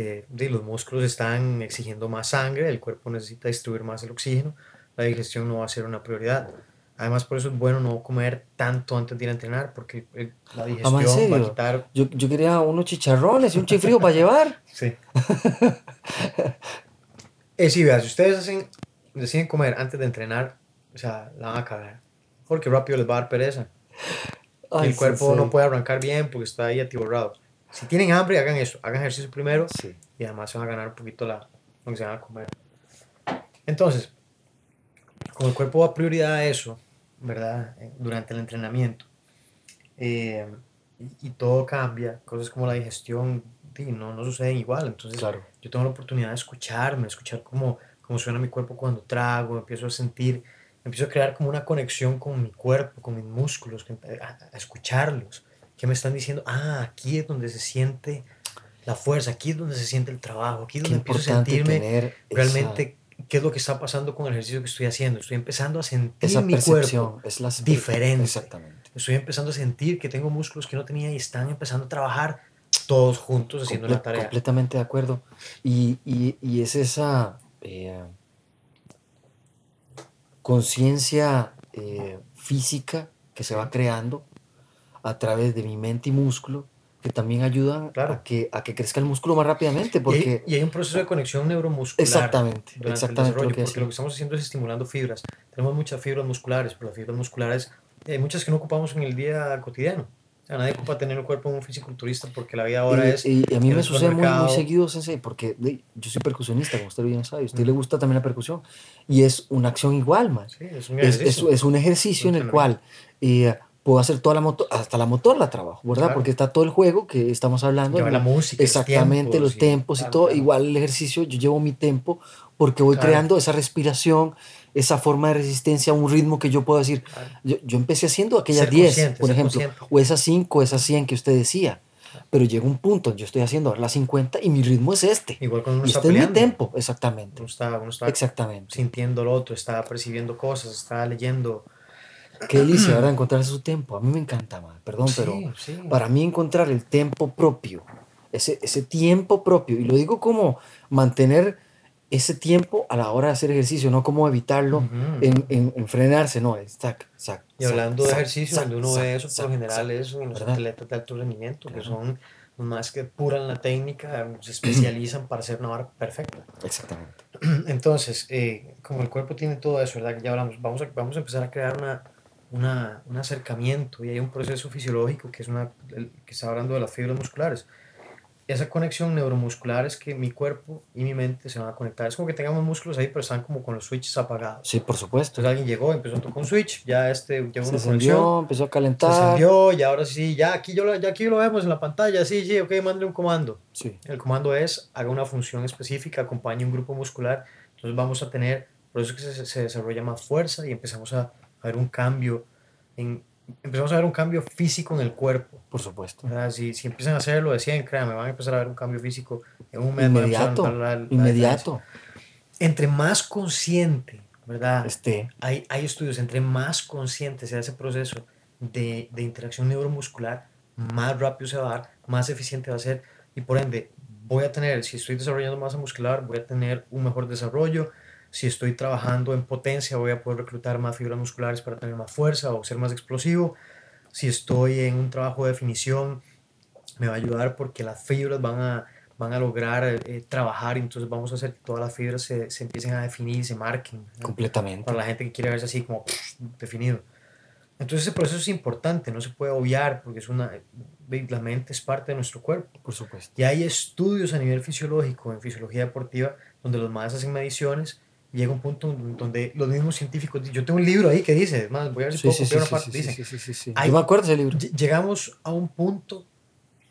eh, los músculos están exigiendo más sangre, el cuerpo necesita distribuir más el oxígeno, la digestión no va a ser una prioridad. Además, por eso es bueno no comer tanto antes de ir a entrenar, porque la digestión va a quitar... Yo, yo quería unos chicharrones y un chifrío para llevar. Sí. Eh, sí, vea, si ustedes hacen, deciden comer antes de entrenar, o sea, la van a cagar. Porque rápido les va a dar pereza. Ay, el sí, cuerpo sí. no puede arrancar bien porque está ahí atiborrado. Si tienen hambre, hagan eso. Hagan ejercicio primero Sí. y además se van a ganar un poquito la, lo que se van a comer. Entonces, como el cuerpo da prioridad a eso, ¿verdad? Eh, Durante el entrenamiento, eh, y, y todo cambia, cosas como la digestión di, no, no suceden igual. Entonces, Claro. yo tengo la oportunidad de escucharme, escuchar cómo, cómo suena mi cuerpo cuando trago, empiezo a sentir, empiezo a crear como una conexión con mi cuerpo, con mis músculos, a escucharlos, que me están diciendo, ah, aquí es donde se siente la fuerza, aquí es donde se siente el trabajo, aquí es Qué donde empiezo a sentirme esa- realmente qué es lo que está pasando con el ejercicio que estoy haciendo. Estoy empezando a sentir esa mi percepción. cuerpo Es la diferente. Exactamente. estoy empezando a sentir que tengo músculos que no tenía y están empezando a trabajar todos juntos haciendo Comple- la tarea. Completamente de acuerdo. Y, y, y es esa eh, conciencia eh, física que se va creando a través de mi mente y músculo que también ayudan Claro. a, que, a que crezca el músculo más rápidamente. Y hay- Porque, y, hay un proceso de conexión neuromuscular. exactamente, exactamente lo que porque lo que estamos haciendo es estimulando fibras. Tenemos muchas fibras musculares, pero las fibras musculares eh, hay muchas que no ocupamos en el día cotidiano. O sea, nadie ocupa tener el cuerpo de un fisiculturista porque la vida ahora y, es... y- y a mí me sucede muy, muy seguido, Sensei, porque de- yo soy percusionista, como usted bien sabe. A usted Mm. le gusta también la percusión. Y es una acción igual, man. Sí, es un Es, es, ejercicio. es un ejercicio en el cual eh, puedo hacer toda la motor, hasta la motor la trabajo, ¿verdad? Claro. Porque está todo el juego que estamos hablando. Lleva la música, los Exactamente, los tempos y claro, todo. claro. Igual el ejercicio, yo llevo mi tempo porque voy creando esa respiración, esa forma de resistencia, un ritmo que yo puedo decir. Yo, yo empecé haciendo aquellas Ser 10, consciente, por ejemplo, consciente. o esas 5, esas 100 que usted decía. Pero llega un punto, yo estoy haciendo ahora las 50 y mi ritmo es este. Igual cuando uno Y está este es mi peleando. tempo, exactamente. Uno está, uno está Exactamente. sintiendo lo otro, está percibiendo cosas, está leyendo. Qué delicia, ¿verdad? Encontrar su tempo. A mí me encanta, man. Perdón, pero Sí, sí. para mí encontrar el tiempo propio, ese, ese tiempo propio, y lo digo como mantener ese tiempo a la hora de hacer ejercicio, no como evitarlo Ujú. en, en- en frenarse, no, es tac, sac, Y sac, hablando de sac, ejercicio, sac, donde uno sac, ve eso, por lo general sac. es en los ¿verdad? atletas de alto rendimiento, que Claro. son los más que puran la técnica, se especializan para hacer una vara perfecta. Exactamente. Entonces, eh, como el cuerpo tiene todo eso, ¿verdad? Que ya hablamos, vamos a, vamos a empezar a crear una, una, un acercamiento y hay un proceso fisiológico que es una, que está hablando de las fibras musculares. Esa conexión neuromuscular es que mi cuerpo y mi mente se van a conectar. Es como que tengamos músculos ahí, pero están como con los switches apagados. Sí, por supuesto. Entonces alguien llegó, empezó a tocar un switch, ya este llegó Se una conexión, encendió, empezó a se calentar. encendió y ahora sí, ya aquí, yo lo, ya aquí lo vemos en la pantalla, sí, sí, ok, mándale un comando. Sí, El comando es, haga una función específica, acompañe un grupo muscular, entonces vamos a tener, por eso es que se, se desarrolla más fuerza y empezamos a, a ver un cambio, en, empezamos a ver un cambio físico en el cuerpo. por supuesto. ¿verdad? Si, si empiezan a hacerlo de 100, créanme, van a empezar a ver un cambio físico en un mes. a a Inmediato, notar la- la inmediato. Entre más consciente, ¿verdad? Este, hay, hay estudios, entre más consciente sea ese proceso de, de interacción neuromuscular, más rápido se va a dar, más eficiente va a ser y por ende voy a tener, si estoy desarrollando masa muscular, voy a tener un mejor desarrollo, si estoy trabajando en potencia, voy a poder reclutar más fibras musculares para tener más fuerza o ser más explosivo, si estoy en un trabajo de definición, me va a ayudar porque las fibras van a, van a lograr eh, trabajar y entonces vamos a hacer que todas las fibras se, se empiecen a definir, se marquen. ¿no? completamente. para la gente que quiere verse así como pff, definido. Entonces ese proceso es importante, no se puede obviar porque es una, la mente es parte de nuestro cuerpo. Por supuesto. Y hay estudios a nivel fisiológico, en fisiología deportiva, donde los más hacen mediciones y llega un punto donde los mismos científicos, yo tengo un libro ahí que dice, más, voy a ver si Sí, puedo sí, copiar sí, una parte, dice, sí, sí, sí, sí. Hay- Yo me acuerdo ese libro. ll- llegamos a un punto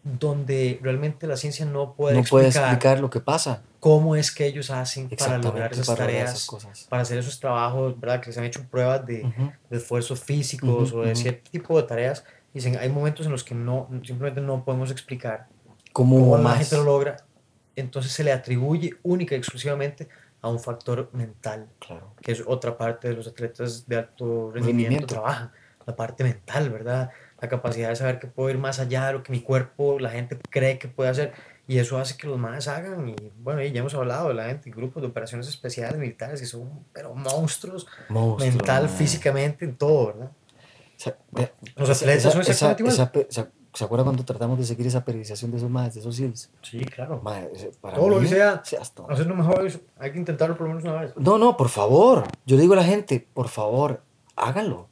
donde realmente la ciencia no puede, No puede explicar, explicar lo que pasa. cómo es que ellos hacen para lograr esas para tareas, esas cosas. para hacer esos trabajos, ¿verdad? Que se han hecho pruebas de, Ujú. de esfuerzos físicos Ujú, o de ujú. cierto tipo de tareas. Dicen, hay momentos en los que no, simplemente no podemos explicar ¿Cómo cómo la gente lo logra. Entonces se le atribuye única y exclusivamente a un factor mental, Claro. que es otra parte de los atletas de alto rendimiento, trabajan. La parte mental, ¿verdad? La capacidad de saber que puedo ir más allá de lo que mi cuerpo, la gente cree que puede hacer. Y eso hace que los más hagan. Y bueno, y ya hemos hablado de la gente, grupos de operaciones especiales militares que son, pero monstruos Monstruo, mental, mae. físicamente, en todo, ¿verdad? O sea, Los esa- atletas esa- son esa- exactamente igual. esa pe- ¿se, acuerda cuando tratamos de seguir esa periodización de esos más, de esos SEALs? Sí, claro. Mae, ese- para Todo lo mí, que sea, hacerlo mejor, hay que intentarlo por lo menos una vez. No, no, por favor. Yo le digo a la gente, por favor, háganlo.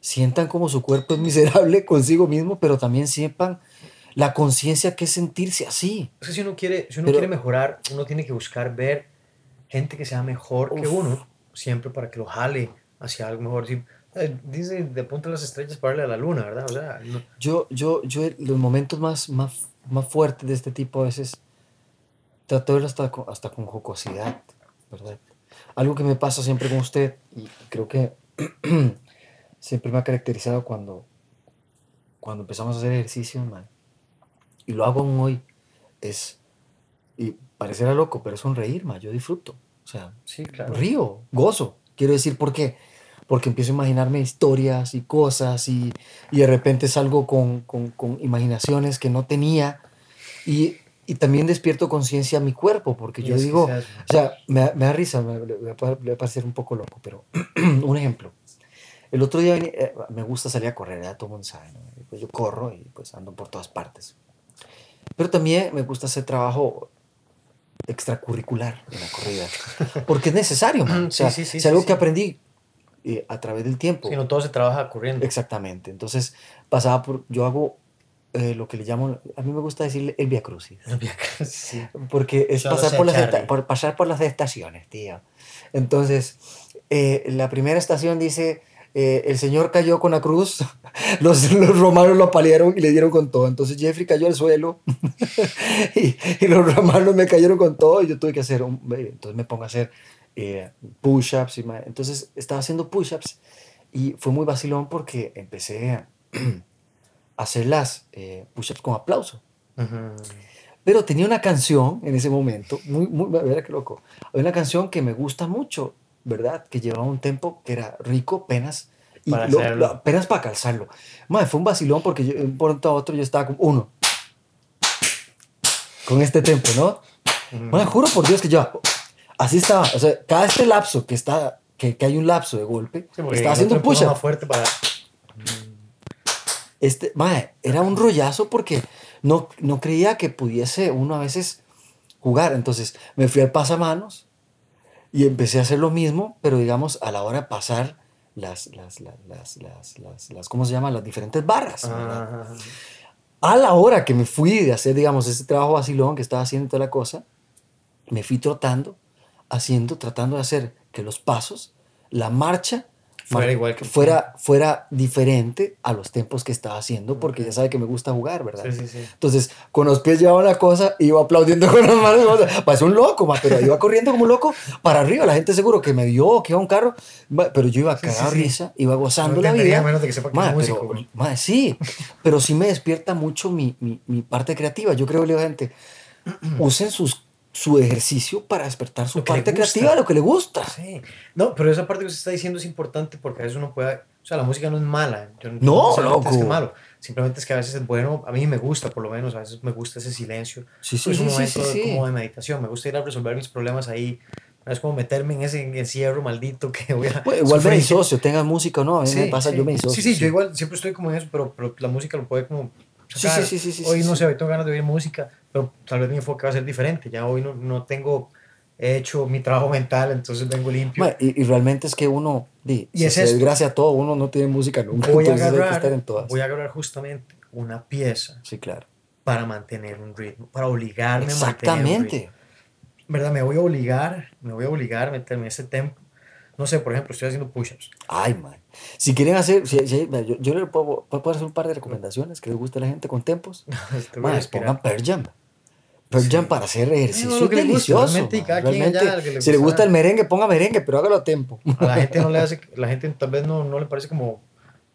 Sientan como su cuerpo es miserable consigo mismo, pero también sepan la conciencia que es sentirse así. Es que si uno quiere, si uno Pero- quiere mejorar, uno tiene que buscar ver gente que sea mejor que Uf. uno, siempre para que lo jale hacia algo mejor. Eh, dice de punta de las estrellas para darle a la luna, ¿verdad? O sea, no- Yo, yo, yo, los momentos más, más, más fuertes de este tipo a veces trato de verlo hasta con, hasta con jocosidad, ¿verdad? Algo que me pasa siempre con usted y creo que siempre me ha caracterizado cuando, cuando empezamos a hacer ejercicio, man, y lo hago aún hoy, es, y parecerá loco, pero es sonreír, man, yo disfruto, o sea, sí, claro. río, gozo. Quiero decir, ¿por qué? Porque empiezo a imaginarme historias y cosas y, y de repente salgo con, con, con imaginaciones que no tenía y, y también despierto conciencia a mi cuerpo, porque Y yo es digo, seas- o sea, me, da- me da risa, me, le va a parecer un poco loco, pero un ejemplo. El otro día eh, me gusta salir a correr, ya todo el mundo sabe, ¿no? Pues yo corro y pues ando por todas partes. Pero también me gusta hacer trabajo extracurricular en la corrida, porque es necesario, man. O sea, sí, sí, es sí, algo sí. que aprendí eh, a través del tiempo. Si no todo se trabaja corriendo. Exactamente. Entonces, pasaba por, yo hago eh, lo que le llamo, a mí me gusta decirle el Via Crucis. sí. Porque es pasar por, las esta- por pasar por las estaciones, tío. Entonces, eh, la primera estación dice, eh, el señor cayó con la cruz, los, los romanos lo apalearon y le dieron con todo. Entonces Jeffrey cayó al suelo y, y los romanos me cayeron con todo y yo tuve que hacer, un, eh, entonces me pongo a hacer eh, push-ups. Entonces estaba haciendo push-ups y fue muy vacilón porque empecé a hacer las eh, push-ups con aplauso. Pero tenía una canción en ese momento, muy, muy, mira qué loco. Hay una canción que me gusta mucho, ¿verdad? Que llevaba un tempo que era rico, penas. Y Para lo- lo- apenas para calzarlo. Madre, fue un vacilón porque yo, de un pronto a otro yo estaba como uno. Con este tempo, ¿no? Madre, juro por Dios que yo Así estaba. O sea, cada este lapso que está, que, que hay un lapso de golpe, Sí, estaba haciendo un push-up. más fuerte para... Este, mae, era un rollazo porque no, no creía que pudiese uno a veces jugar. Entonces me fui al pasamanos y empecé a hacer lo mismo, pero digamos a la hora de pasar las, las, las, las, las, ¿cómo se llama? Las diferentes barras. A la hora que me fui de hacer, digamos, ese trabajo vacilón que estaba haciendo toda la cosa, me fui trotando, haciendo, tratando de hacer que los pasos, la marcha, Fuera igual que- fuera, fuera diferente a los tiempos que estaba haciendo, porque ya sabe que me gusta jugar, ¿verdad? Sí, sí, sí. Entonces, con los pies llevaba una cosa, iba aplaudiendo con las manos, parecía un loco, ma, pero iba corriendo como un loco para arriba. La gente seguro que me vio, que iba un carro, ma, pero yo iba sí, sí. risa, iba gozando No la vida. a menos de que sepa que Ma, músico, pero, sí, pero sí me despierta mucho mi, mi, mi parte creativa. Yo creo que a la gente, usen sus, su ejercicio para despertar su que parte creativa, lo que le gusta. Sí. No, pero esa parte que usted está diciendo es importante porque a veces uno puede... O sea, la música no es mala. Yo No, es que loco. es malo. Simplemente es que a veces es bueno. A mí me gusta, por lo menos, a veces me gusta ese silencio. Sí, sí, es sí, un sí, momento sí, sí. como de meditación. Me gusta ir a resolver mis problemas ahí. No es como meterme en ese encierro maldito que voy a... Bueno, igual me disocio, tenga música o no, a mí me pasa, sí. yo me disocio. Sí, sí, yo igual siempre estoy como en eso, pero, pero la música lo puede como sacar. sí, sí, sí, sí, Hoy sí, no sí. sé, hoy tengo ganas de oír música, pero tal vez mi enfoque va a ser diferente. Ya hoy no, no tengo hecho mi trabajo mental, entonces vengo limpio. Ma, y, y realmente es que uno, di, Y si es se desgracia todo, uno no tiene música nunca, voy a agarrar, estar en todas. voy a agarrar justamente una pieza Sí, claro. para mantener un ritmo, para obligarme a mantener. Exactamente. ¿Verdad? Me voy a obligar, me voy a obligar a meterme en ese tempo. No sé, por ejemplo, estoy haciendo push-ups. Ay, man. Si quieren hacer, si- si- yo, yo le puedo, puedo hacer un par de recomendaciones que les guste a la gente con tempos. Respirar. pongan Pearl Jam. Pearl Jam para hacer ejercicio lo es delicioso. realmente, allá, Realmente, le si le gusta. el merengue, ponga merengue, pero hágalo a tempo. A la gente no le hace, la gente tal vez no, no le parece como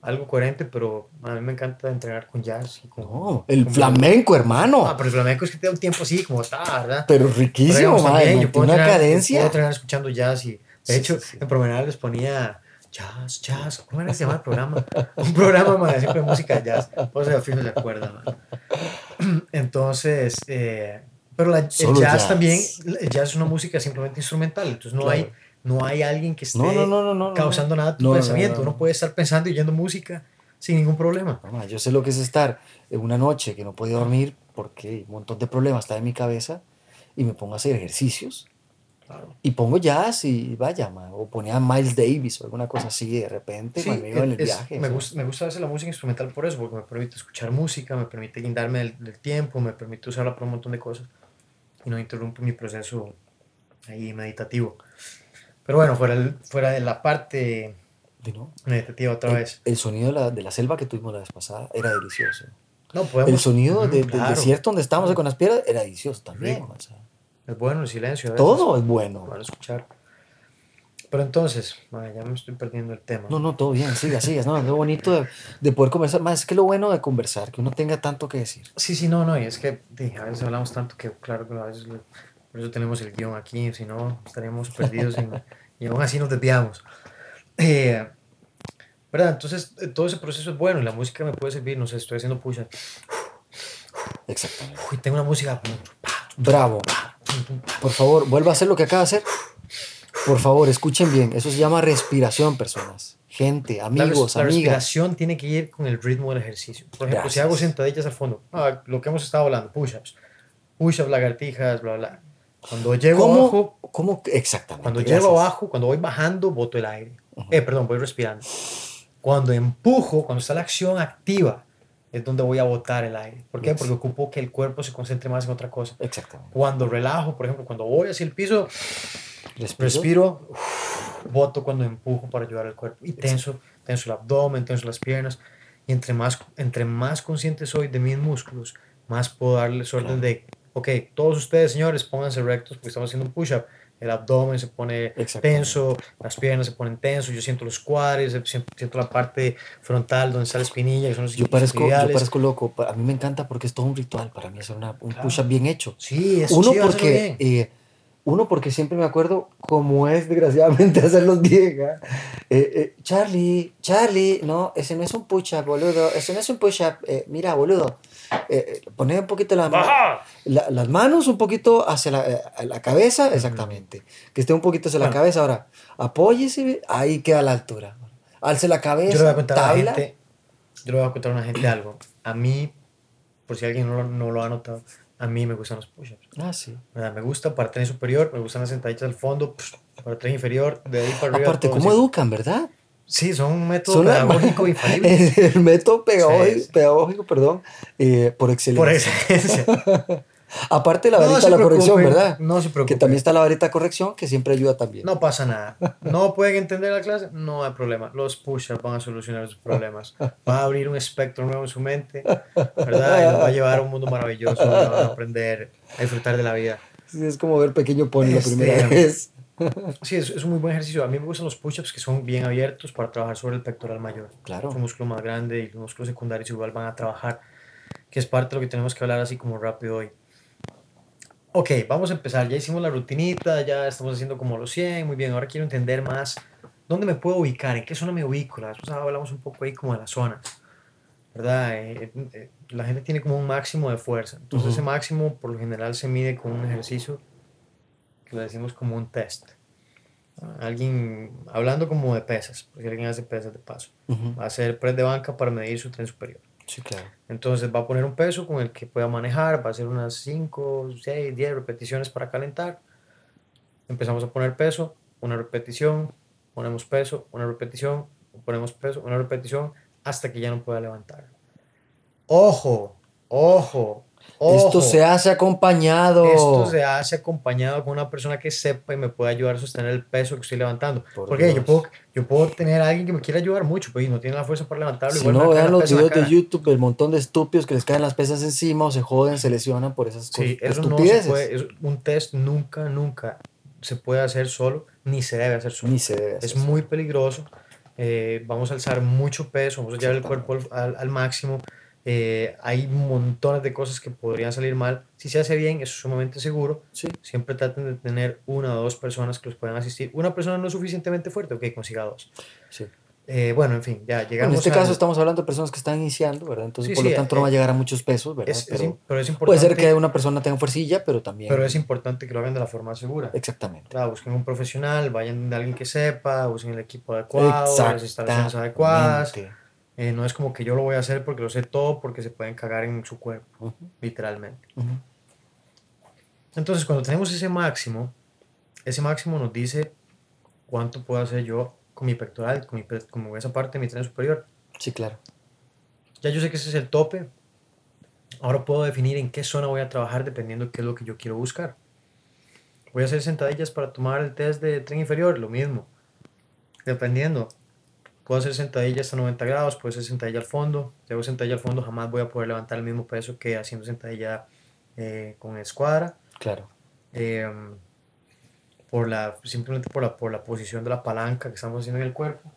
algo coherente, pero a mí me encanta entrenar con jazz. Y con, No, el con- flamenco, hermano. Ah, pero el flamenco es que te da un tiempo así, como está, ¿verdad? pero Pero riquísimo, digamos, man. también, yo puedo Una entrenar- Puedo cadencia. entrenar escuchando jazz y, de Sí, hecho, sí, sí. en promenade les ponía jazz, jazz. ¿Cómo era que se llama el programa? Un programa, man, siempre de música jazz. Pues al fijo se acuerda, man. Entonces, eh, pero la- el jazz, jazz. también, el jazz es una música simplemente instrumental, entonces no Claro. hay no hay alguien que esté No, no, no, causando nada a tu pensamiento. no, no. Uno puede estar pensando y oyendo música sin ningún problema. Yo sé lo que es estar en una noche que no podía dormir porque un montón de problemas están en mi cabeza y me pongo a hacer ejercicios Claro. y pongo jazz y vaya, man, o ponía Miles Davis o alguna cosa así de repente Sí, me iba en el es- viaje. me, gusta, me gusta hacer la música instrumental por eso, porque me permite escuchar música, me permite guindarme del, del tiempo, me permite usarla para un montón de cosas y no interrumpe mi proceso ahí meditativo. Pero bueno, fuera, el- fuera de la parte ¿Sí, no? meditativa otra El, vez. el sonido de la, de la selva que tuvimos la vez pasada era delicioso. No, podemos, El sonido Ujú, de- del claro. desierto donde estábamos con las piedras era delicioso también. O sea, Es bueno el silencio. a veces, todo es bueno. Para escuchar. Pero entonces, madre, ya me estoy perdiendo el tema. No, no, todo bien, siga, siga. No, es lo bonito de, de poder conversar. Más es que lo bueno de conversar, que uno tenga tanto que decir. Sí, sí, no, no, y es que a veces hablamos tanto que, claro, a veces por eso tenemos el guion aquí, si no estaríamos perdidos y, y aún así nos desviamos. Eh, ¿Verdad? Entonces, eh, todo ese proceso es bueno y la música me puede servir, no sé, estoy haciendo push Exactamente. y tengo una música. Bravo. Por favor, vuelva a hacer lo que acaba de hacer. Por favor, escuchen bien. Eso se llama respiración, personas. Gente, La, amigos, la amigas. respiración tiene que ir con el ritmo del ejercicio. Por ejemplo, si Gracias. hago sentadillas al fondo, ah, lo que hemos estado hablando, push-ups, push-ups, lagartijas, bla, bla. Cuando llego abajo, ¿Cómo? ¿Cómo? Exactamente. Cuando gracias. llego abajo, cuando voy bajando, boto el aire. Eh, perdón, voy respirando. Cuando empujo, cuando está la acción activa, es donde voy a botar el aire. ¿Por qué? Yes. Porque ocupo que el cuerpo se concentre más en otra cosa. Exactamente. Cuando relajo, por ejemplo, cuando voy hacia el piso, Respiro. respiro, uf, boto cuando empujo para ayudar al cuerpo. Y tenso, tenso el abdomen, tenso las piernas. Y entre más, entre más consciente soy de mis músculos, más puedo darles orden de, ok, todos ustedes, señores, pónganse rectos porque estamos haciendo un push-up. El abdomen se pone tenso, las piernas se ponen tensos, yo siento los cuadris, siento siento la parte frontal donde está la espinilla, que son los Yo parezco, yo isquiotibiales. parezco loco. A mí me encanta porque es todo un ritual. Para mí es una, un Claro. push-up bien hecho. Sí, es Uno porque eh, Uno, porque siempre me acuerdo cómo es, desgraciadamente, hacerlos bien. ¿ah? Eh, eh, Charlie, Charlie, no, ese no es un push-up, boludo. Ese no es un push-up. Eh, mira, boludo. Eh, eh, poner un poquito la, ¡Baja! la- las manos un poquito hacia la, eh, la cabeza, exactamente. Que esté un poquito hacia la cabeza. Ahora, apóyese, ahí queda la altura. Alce la cabeza, Yo le voy a contar a la tabla. gente, yo le voy a contar a una gente algo. A mí, por si alguien no no lo ha notado, a mí me gustan los push-ups. Ah, sí. Me gusta para tren superior, me gustan las sentadillas al fondo, para tren inferior, de ahí para arriba. Aparte, ¿cómo educan, verdad? Sí, son un método Son la- pedagógico infalible. el, el método pedagógico, Sí, sí. pedagógico, perdón, eh, por excelencia. Por excelencia. Aparte la No varita se de la corrección, ¿verdad? No se Que preocupen. también está la varita de corrección, que siempre ayuda también. No pasa nada. No pueden entender la clase, no hay problema. Los push-ups van a solucionar sus problemas. Va a abrir un espectro nuevo en su mente, ¿verdad? Y los va a llevar a un mundo maravilloso. van a aprender a disfrutar de la vida. Sí, Es como ver Pequeño Pony la Este, primera vez. Sí, es, es un muy buen ejercicio. A mí me gustan los push-ups que son bien abiertos para trabajar sobre el pectoral mayor. Claro. Es un músculo más grande y los músculos secundarios igual van a trabajar, que es parte de lo que tenemos que hablar así como rápido hoy. Ok, vamos a empezar. Ya hicimos la rutinita, ya estamos haciendo como los 100, muy bien. Ahora quiero entender más dónde me puedo ubicar, en qué zona me ubico. La vez pasada hablamos un poco ahí como de las zonas, ¿verdad? Eh, eh, la gente tiene como un máximo de fuerza. Entonces Ujú. ese máximo por lo general se mide con un ejercicio que le decimos como un test. Alguien, hablando como de pesas, porque alguien hace pesas de paso, Ujú. va a hacer press de banca para medir su tren superior. Entonces va a poner un peso con el que pueda manejar, va a hacer unas 5, 6, 10 repeticiones para calentar. Empezamos a poner peso, una repetición, ponemos peso, una repetición, ponemos peso, una repetición, hasta que ya no pueda levantar. Ojo, ojo, ojo. Esto se hace acompañado. Esto se hace acompañado con una persona que sepa y me pueda ayudar a sostener el peso que estoy levantando. Por Porque yo puedo, yo puedo tener a alguien que me quiera ayudar mucho, pero y no tiene la fuerza para levantarlo. Si no, vean los videos de. YouTube, el montón de estúpidos que les caen las pesas encima o se joden, se lesionan por esas cosas. Sí, eso no se estupideces. puede, es- un test nunca, nunca se puede hacer solo, ni se debe hacer solo. Ni se debe hacer Es eso. muy peligroso. eh, vamos a alzar mucho peso, vamos a llevar el cuerpo al- al máximo. Eh, hay montones de cosas que podrían salir mal. Si se hace bien, es sumamente seguro. Sí. Siempre traten de tener una o dos personas que los puedan asistir. Una persona no es suficientemente fuerte, ok, consiga dos. sí. Eh, bueno, en fin, ya llegamos en este al- caso estamos hablando de personas que están iniciando, ¿verdad? Entonces, Sí, por sí, lo tanto, no va a eh, llegar a muchos pesos, ¿verdad? es, es pero im- pero es puede ser importante, que una persona tenga fuercilla, pero también... pero es importante que lo hagan de la forma segura. Exactamente. Claro, busquen un profesional, vayan de alguien que sepa, usen el equipo adecuado, las instalaciones adecuadas. Eh, no es como que yo lo voy a hacer porque lo sé todo, porque se pueden cagar en su cuerpo, literalmente. Entonces, cuando tenemos ese máximo, ese máximo nos dice cuánto puedo hacer yo con mi pectoral, con, mi, con esa parte de mi tren superior. Sí, claro. Ya yo sé que ese es el tope. Ahora puedo definir en qué zona voy a trabajar dependiendo de qué es lo que yo quiero buscar. Voy a hacer sentadillas para tomar el test de tren inferior, lo mismo. Dependiendo. Puedo hacer sentadillas a 90 grados, puedo hacer sentadilla al fondo. Si hago sentadilla al fondo, jamás voy a poder levantar el mismo peso que haciendo sentadilla eh, con escuadra. Claro. eh, por la, simplemente por la, por la posición de la palanca que estamos haciendo en el cuerpo.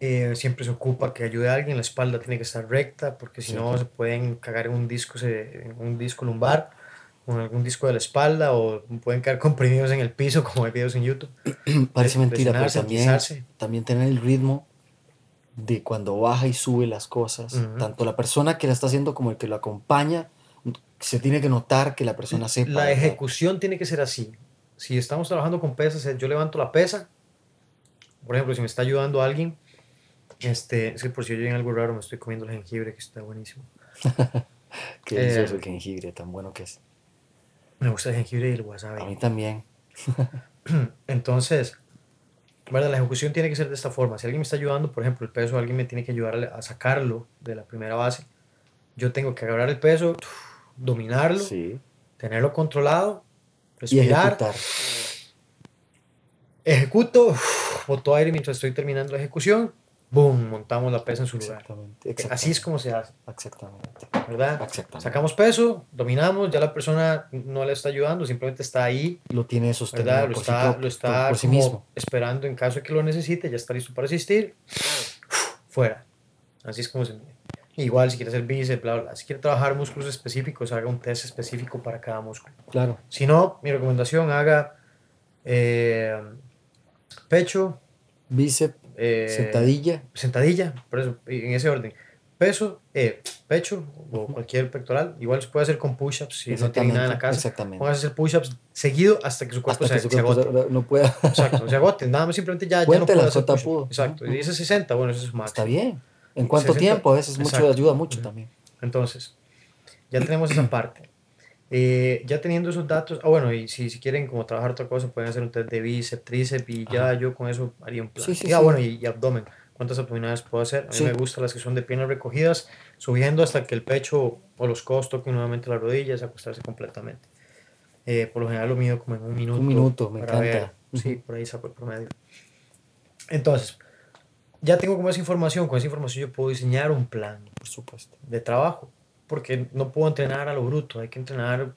Eh, siempre se ocupa que ayude a alguien, la espalda tiene que estar recta, porque si Sí. no se pueden cagar en un disco, se- en un disco lumbar, en algún disco de la espalda, o pueden quedar comprimidos en el piso, como hay videos en YouTube. Parece mentira, pero también, también tener el ritmo de cuando baja y sube las cosas. Ujú. Tanto la persona que la está haciendo como el que lo acompaña, se tiene que notar que la persona sepa. La ¿verdad? ejecución tiene que ser así. Si estamos trabajando con pesas, es yo levanto la pesa. Por ejemplo, si me está ayudando alguien, este, es que por si oyen algo raro, me estoy comiendo el jengibre, que está buenísimo. Qué delicioso eh, el jengibre, tan bueno que es. Me gusta el jengibre y el A mí wasabi. también. Entonces, ¿verdad? la ejecución tiene que ser de esta forma. Si alguien me está ayudando, por ejemplo, el peso, alguien me tiene que ayudar a sacarlo de la primera base. Yo tengo que agarrar el peso, dominarlo, Sí. tenerlo controlado, Y respirar, ejecutar. ejecuto, boto aire mientras estoy terminando la ejecución, boom, montamos la pesa en su lugar. Exactamente. Así es como se hace, Exactamente. ¿verdad? Exactamente. Sacamos peso, dominamos, ya la persona no le está ayudando, simplemente está ahí, Lo tiene sostenido ¿verdad? Lo por está, lo está por sí como mismo. esperando en caso de que lo necesite, ya está listo para asistir, fuera. Así es como se mide. Igual, si quiere hacer bíceps, bla, bla, Si quiere trabajar músculos específicos, haga un test específico para cada músculo. Claro. Si no, mi recomendación, haga eh, pecho, Bíceps, eh, sentadilla. sentadilla, por eso, en ese orden. Peso, eh, pecho o cualquier pectoral. Igual se puede hacer con push-ups si no tiene nada en la casa. Exactamente. A hacer push-ups seguido hasta que su cuerpo Hasta se, que su se agote. no pueda. Exacto, se agote. Nada más simplemente ya, ya no puede hacer pudo. Exacto. Y dice 60, bueno, eso es máximo. Está bien. ¿En cuánto 60, tiempo? A veces mucho exacto. ayuda mucho también. Entonces, ya tenemos esa parte. Eh, ya teniendo esos datos, ah, bueno, y si, si quieren como trabajar otra cosa, pueden hacer un test de bíceps, tríceps y ya yo con eso haría un plan. Sí, sí, y, ah, sí. bueno, y, y abdomen. ¿Cuántas abdominales puedo hacer? A mí me gustan las que son de piernas recogidas, subiendo hasta que el pecho o los codos toquen nuevamente las rodillas, acostarse completamente. Eh, por lo general lo mido como en un minuto. minuto, me ver. encanta. Sí, por ahí saco el promedio. Entonces, ya tengo como esa información, con esa información yo puedo diseñar un plan Por supuesto. de trabajo, porque no puedo entrenar a lo bruto, hay que entrenar,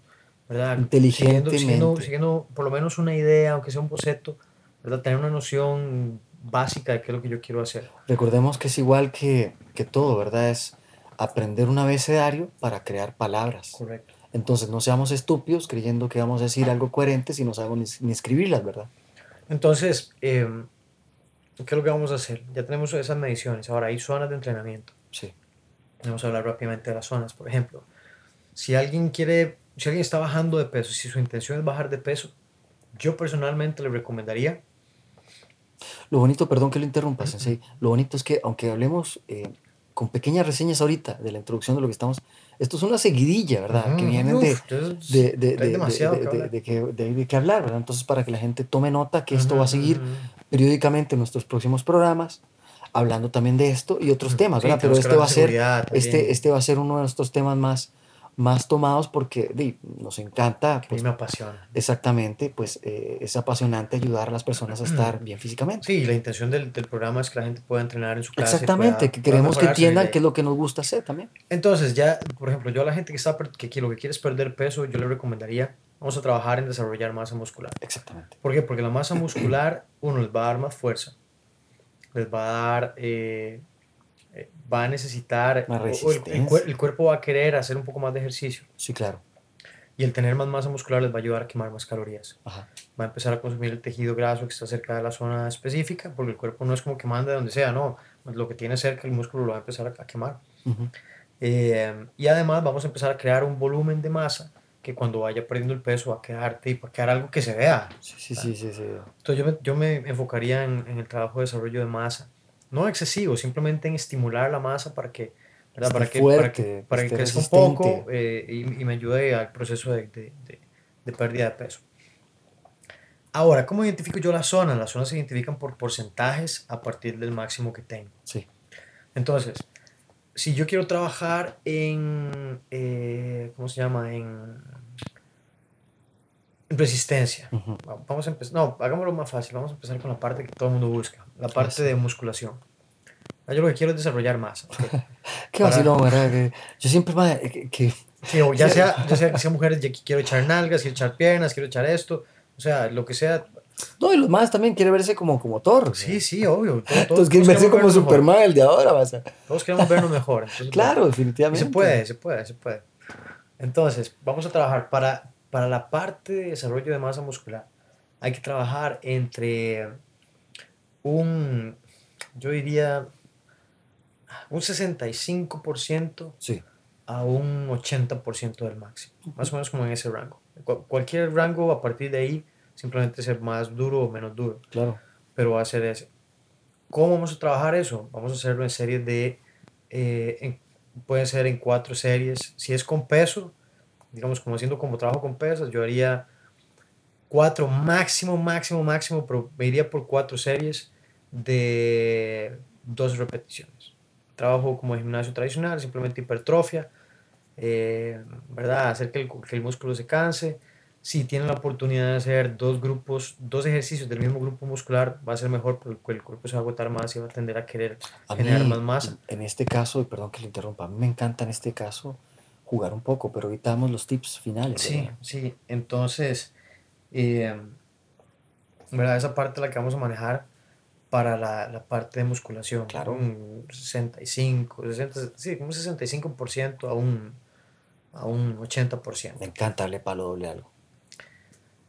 ¿verdad? Inteligentemente. Siguiendo, siguiendo, siguiendo por lo menos una idea, aunque sea un boceto, ¿verdad? Tener una noción básica de qué es lo que yo quiero hacer. Recordemos que es igual que, que todo, ¿verdad? Es aprender un abecedario para crear palabras. Correcto. Entonces no seamos estúpidos creyendo que vamos a decir algo coherente si no sabemos ni, ni escribirlas, ¿verdad? Entonces, eh, ¿qué es lo que vamos a hacer? Ya tenemos esas mediciones. Ahora, hay zonas de entrenamiento. Vamos a hablar rápidamente de las zonas. Por ejemplo, si alguien quiere, si alguien está bajando de peso, si su intención es bajar de peso, yo personalmente le recomendaría Lo bonito, perdón que lo interrumpa, Sensei, lo bonito es que aunque hablemos eh, con pequeñas reseñas ahorita de la introducción de lo que estamos, esto es una seguidilla, ¿verdad? que vienen uf, de, de, de, de- que que, hablar, ¿verdad? Entonces, para que la gente tome nota que esto Ujú, va a seguir ujú, ujú. periódicamente en nuestros próximos programas, hablando también de esto y otros temas, Sí, ¿verdad? Pero este va a ser, este, este va a ser uno de nuestros temas más, más tomados porque di, nos encanta, A mí pues, me apasiona. exactamente, pues eh, es apasionante ayudar a las personas a estar bien físicamente. Sí, la intención del, del programa es que la gente pueda entrenar en su casa. Exactamente, pueda- que queremos que entiendan qué es lo que nos gusta hacer también. Entonces, ya, por ejemplo, yo a la gente que, está, que lo que quiere es perder peso, yo le recomendaría, vamos a trabajar en desarrollar masa muscular. Exactamente. ¿Por qué? Porque la masa muscular, uno, les va a dar más fuerza, les va a dar, eh, eh, va a necesitar, Más el- cuerpo va a querer hacer un poco más de ejercicio Sí, claro. y el tener más masa muscular les va a ayudar a quemar más calorías. Ajá. Va a empezar a consumir el tejido graso que está cerca de la zona específica, porque el cuerpo no es como que manda de donde sea, no, lo que tiene cerca el músculo lo va a empezar a, a quemar. Eh, y además vamos a empezar a crear un volumen de masa que cuando vaya perdiendo el peso va a quedar, va a quedar algo que se vea. Sí, sí, sí, sí, sí. Entonces yo me, yo me enfocaría en, en el trabajo de desarrollo de masa. No excesivo, simplemente en estimular la masa para que, ¿verdad? Esté para que, fuerte, para que, para que esté crezca un poco eh, y, y me ayude al proceso de, de, de- de pérdida de peso. Ahora, ¿cómo identifico yo las zonas? Las zonas se identifican por porcentajes a partir del máximo que tengo. Sí. Entonces, si yo quiero trabajar en, eh, ¿cómo se llama? En, en resistencia. Vamos a empezar, no, hagámoslo más fácil. Vamos a empezar con la parte que todo el mundo busca, la parte de musculación. Yo lo que quiero es desarrollar ok. Qué vacilón, ¿verdad? Que yo siempre, que, que- Sí, o ya sea, ya sea que sean mujeres, ya quiero echar nalgas, quiero echar piernas, quiero echar esto. O sea, lo que sea. No, y los más también quieren verse como, como Thor. Sí, sí, obvio. Todos, todos- Entonces quieren verse como mejor. Superman, el de ahora, vas a- Todos queremos vernos mejor. entonces, Claro, definitivamente. se puede, se puede, se puede. Entonces, vamos a trabajar para, para la parte de desarrollo de masa muscular. Hay que trabajar entre un, yo diría, un 65% Sí. a un 80% del máximo. Más o menos como en ese rango. Cu- cualquier rango a partir de ahí simplemente ser más duro o menos duro Claro. pero va a ser ese. ¿Cómo vamos a trabajar eso? Vamos a hacerlo en series de, eh, en- pueden ser en cuatro series. Si es con peso, digamos como haciendo como trabajo con pesas, yo haría cuatro máximo, máximo, máximo, pero me iría por cuatro series de dos repeticiones. Trabajo como gimnasio tradicional, simplemente hipertrofia, eh, ¿verdad? Hacer que el, que el músculo se canse. Si tienen la oportunidad de hacer dos grupos, dos ejercicios del mismo grupo muscular, va a ser mejor porque el cuerpo se va a agotar más y va a tender a querer A generar mí, más masa. En este caso, y perdón que le interrumpa, a mí me encanta en este caso jugar un poco, pero ahorita damos los tips finales. Sí, ¿verdad? sí. Entonces, eh, ¿verdad? Esa parte la que vamos a manejar para la, la parte de musculación. Claro. Un 65, 60, sí, un 65% a un, a un 80%. Me encanta darle palo doble algo.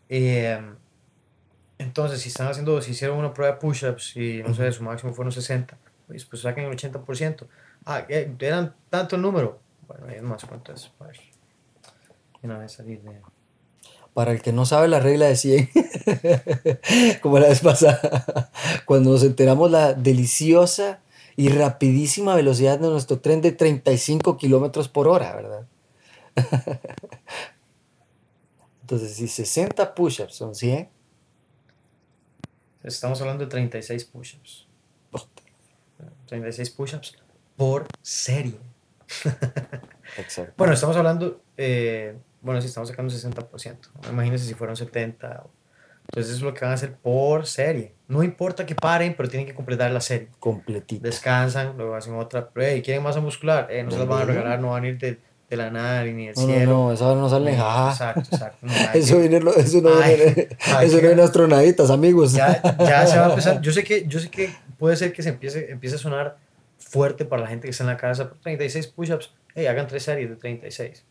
Eh, entonces, si están haciendo, si hicieron una prueba de push-ups y no sé, su máximo fueron 60, pues, pues saquen el 80%. Ah, eran tanto el número. Bueno, es más, ¿cuánto es? A ver. Y Una vez salir de. Para el que no sabe la regla de 100, como la vez pasada, cuando nos enteramos la deliciosa y rapidísima velocidad de nuestro tren de 35 kilómetros por hora, ¿verdad? Entonces, si 60 push-ups son 100, Estamos hablando de 36 push-ups. pues, 36 push-ups por serie. exacto. Bueno, estamos hablando, eh, bueno, si estamos sacando 60%. Imagínense si fueron 70. Entonces eso es lo que van a hacer por serie. No importa que paren, pero tienen que completar la serie. Completito. Descansan, luego hacen otra. Pero, hey, ¿quieren masa muscular? Eh, no se las van a regalar, no van a ir de, de la nada ni del No, no, cielo. no, esa no sale jaja. Exacto, exacto. No, Eso, viene, eso no Ay, viene, ay, eso no viene astronaditas, amigos. ya, ya se va a empezar. Yo sé que, yo sé que puede ser que se empiece, empiece a sonar fuerte para la gente que está en la casa. pero 36 push-ups. Hey, hagan tres series de 36.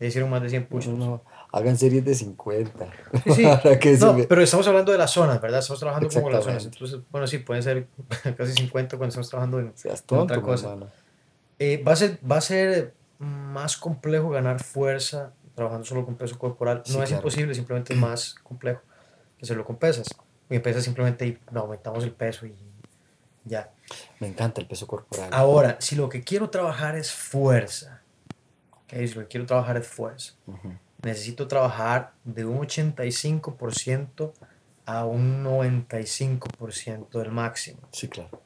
Ya hicieron más de 100 No, push-ups. no, hagan series de 50. Sí, sí. Que No, pero estamos hablando de las zonas, ¿verdad? Estamos trabajando como las zonas. Entonces, bueno, sí, pueden ser casi 50 cuando estamos trabajando en, Seas en tonto, otra cosa. Eh, va, a ser, va a ser más complejo ganar fuerza trabajando solo con peso corporal. Sí, no es claro. imposible, simplemente es más complejo que hacerlo con pesas. Y en pesas simplemente aumentamos el peso y ya. Me encanta el peso corporal. Ahora, si lo que quiero trabajar es fuerza, ok, si lo que quiero trabajar es fuerza, Ujú. necesito trabajar de un 85% a un 95% del máximo. Sí, claro.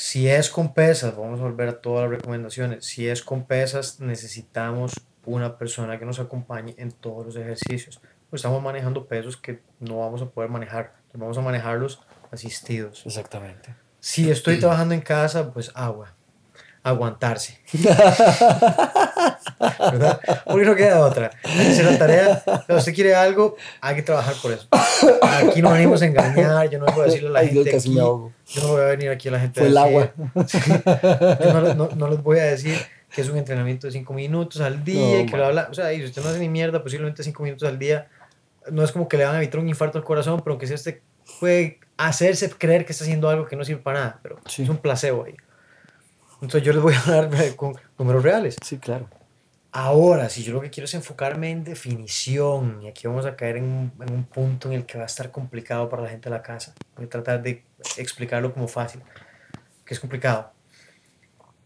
Si es con pesas, vamos a volver a todas las recomendaciones. Si es con pesas, necesitamos una persona que nos acompañe en todos los ejercicios. Pues estamos manejando pesos que no vamos a poder manejar. Vamos a manejarlos asistidos. Exactamente. Si estoy trabajando en casa, pues agua. Aguantarse. ¿Verdad? Porque no queda otra. Si la tarea, si usted quiere algo, hay que trabajar por eso. Aquí no venimos a engañar. Yo no voy a decirle a la Ay, gente aquí, yo no voy a venir aquí a la gente Fue el agua. Sí. Yo no, no- no les voy a decir que es un entrenamiento de 5 minutos al día, No, y que bla, bla. O sea, y si usted no hace ni mierda, posiblemente 5 minutos al día, no es como que le van a evitar un infarto al corazón, pero que si usted puede hacerse creer que está haciendo algo que no sirve para nada, pero Sí. es un placebo ahí. Entonces yo les voy a eh, con números reales. Sí, claro. Ahora, si yo lo que quiero es enfocarme en definición, y aquí vamos a caer en un, en un punto en el que va a estar complicado para la gente de la casa. Voy a tratar de explicarlo como fácil, que es complicado.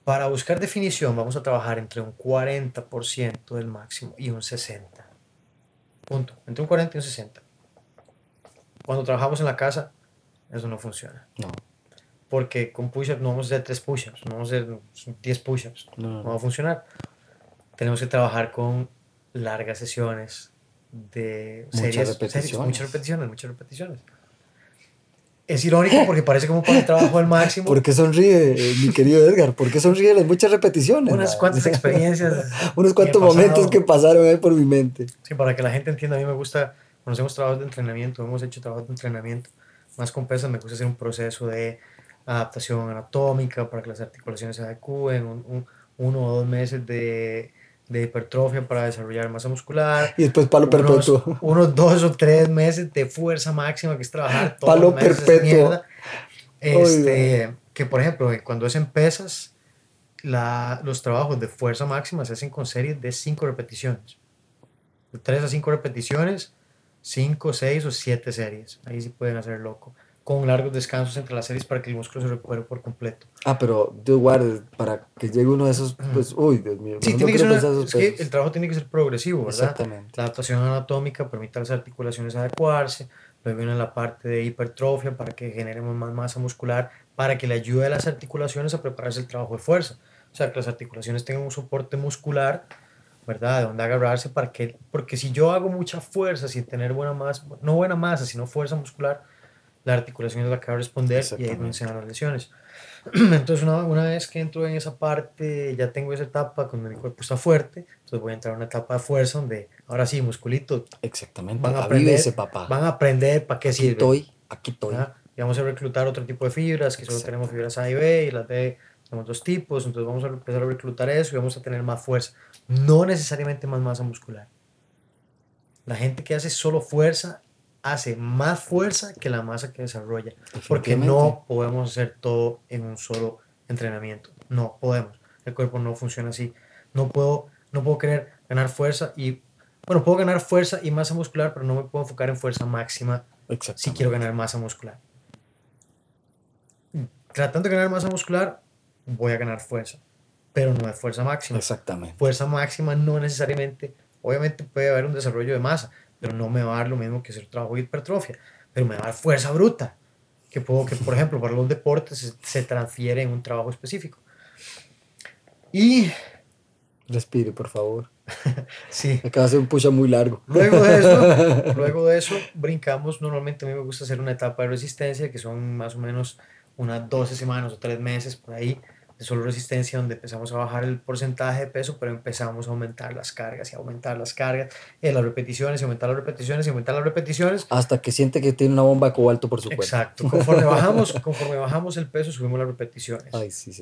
Para buscar definición vamos a trabajar entre un 40% del máximo y un 60%. Punto. Entre un 40 y un 60. Cuando trabajamos en la casa, eso no funciona. No, Porque con push-ups no vamos a hacer 3 push-ups, no vamos a hacer 10 push-ups no, no va a funcionar. Tenemos que trabajar con largas sesiones de Muchas series, series, repeticiones. muchas repeticiones, muchas repeticiones. Es irónico porque parece como para el trabajo al máximo. ¿Por qué sonríe, eh, mi querido Edgar? ¿Por qué sonríe las muchas repeticiones? unas cuantas experiencias. Unos cuantos momentos que pasaron ahí por mi mente. Sí, para que la gente entienda, a mí me gusta, cuando hacemos trabajos de entrenamiento, hemos hecho trabajos de entrenamiento, más con pesas, me gusta hacer un proceso de adaptación anatómica para que las articulaciones se adecúen, un, un- uno o dos meses de, de hipertrofia para desarrollar masa muscular, Y después palo unos, perpetuo. unos dos o tres meses de fuerza máxima, que es trabajar todos Palo perpetuo. Este, que por ejemplo, cuando es en pesas, la, los trabajos de fuerza máxima se hacen con series de 5 repeticiones. De 3 a 5 repeticiones, 5, 6 o 7 series. Ahí sí pueden hacer loco. Con largos descansos entre las series para que el músculo se recupere por completo. Ah, pero Dios guarde, para que llegue uno de esos, pues, uy, Dios mío. Sí, no tiene que ser una- es que el trabajo tiene que ser progresivo, ¿verdad? Exactamente. La adaptación anatómica permite a las articulaciones adecuarse. Luego viene la parte de hipertrofia para que generemos más masa muscular, para que le ayude a las articulaciones a prepararse el trabajo de fuerza. O sea, que las articulaciones tengan un soporte muscular, ¿verdad? De donde agarrarse para que, porque si yo hago mucha fuerza sin tener buena masa, no buena masa, sino fuerza muscular, la articulación es la que va a responder y ahí dan las lesiones. Entonces, una, una vez que entro en esa parte, ya tengo esa etapa cuando mi cuerpo está fuerte, entonces voy a entrar a una etapa de fuerza donde ahora sí, musculito, Exactamente. van a aprender, ese papá. van a aprender para qué aquí sirve. estoy, aquí estoy. ¿verdad? Y vamos a reclutar otro tipo de fibras, que solo tenemos fibras A y B, y las B tenemos dos tipos, entonces vamos a empezar a reclutar eso y vamos a tener más fuerza. No necesariamente más masa muscular. La gente que hace solo fuerza hace más fuerza que la masa que desarrolla. Porque no podemos hacer todo en un solo entrenamiento. No podemos. El cuerpo no funciona así. No puedo, no puedo querer ganar fuerza y, bueno, puedo ganar fuerza y masa muscular, pero no me puedo enfocar en fuerza máxima si quiero ganar masa muscular. Tratando de ganar masa muscular, voy a ganar fuerza, pero no es fuerza máxima. Exactamente. Fuerza máxima no necesariamente, obviamente puede haber un desarrollo de masa, pero no me va a dar lo mismo que hacer trabajo de hipertrofia, pero me va a dar fuerza bruta, que puedo, que por ejemplo para los deportes se, transfiere en un trabajo específico. Y... Respire, por favor. sí. Acaba de hacer un push muy largo. Luego de eso, luego de eso brincamos, normalmente a mí me gusta hacer una etapa de resistencia que son más o menos unas 12 semanas o 3 meses por ahí de solo resistencia donde empezamos a bajar el porcentaje de peso, pero empezamos a aumentar las cargas y aumentar las cargas, eh, las repeticiones y aumentar las repeticiones y aumentar las repeticiones. Hasta que siente que tiene una bomba de cobalto por su cuerpo. Exacto. Conforme bajamos, conforme bajamos el peso, subimos las repeticiones.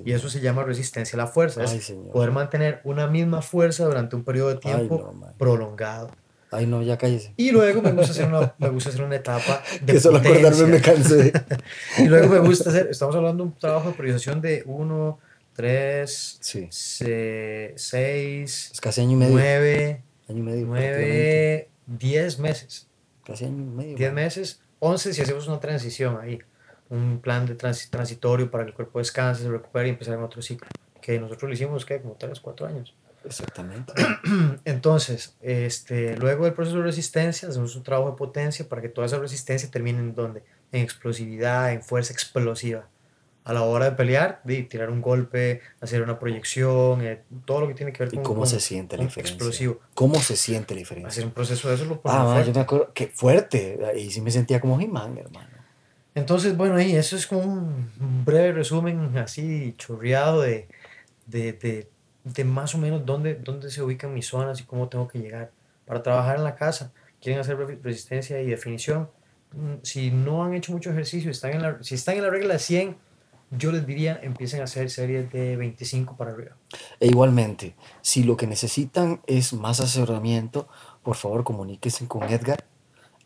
y eso se llama resistencia a la fuerza. Es poder mantener una misma fuerza durante un periodo de tiempo prolongado. Ay, no, ya cállese. Y luego me gusta hacer una, me gusta hacer una etapa de Que solo acordarme me cansé. y luego me gusta hacer, estamos hablando de un trabajo de priorización de 1, 3, 6, es casi año y medio. 9, año y medio, 9, 10 meses. Casi año y medio. 10 meses, 11 si hacemos una transición ahí. Un plan de transitorio para que el cuerpo descanse, se recupere y empezar en otro ciclo. Que nosotros lo hicimos, ¿qué? Como 3, 4 años. Exactamente. Entonces, este, luego del proceso de resistencia, hacemos un trabajo de potencia para que toda esa resistencia termine en donde? En explosividad, en fuerza explosiva. A la hora de pelear, de tirar un golpe, hacer una proyección, eh, todo lo que tiene que ver con. ¿Y cómo se siente la diferencia? Explosivo. ¿Cómo se siente la diferencia? Hacer un proceso de eso lo Ah, yo me acuerdo, qué fuerte. Y sí me sentía como He-Man, hermano. Entonces, bueno, ahí eso es como un breve resumen así chorreado de, de, de de más o menos dónde, dónde se ubican mis zonas y cómo tengo que llegar. Para trabajar en la casa, quieren hacer resistencia y definición. Mm, si no han hecho mucho ejercicio, están en la, si están en la regla de 100, yo les diría empiecen a hacer series de 25 para arriba. E igualmente, si lo que necesitan es más asesoramiento, por favor comuníquense con Edgar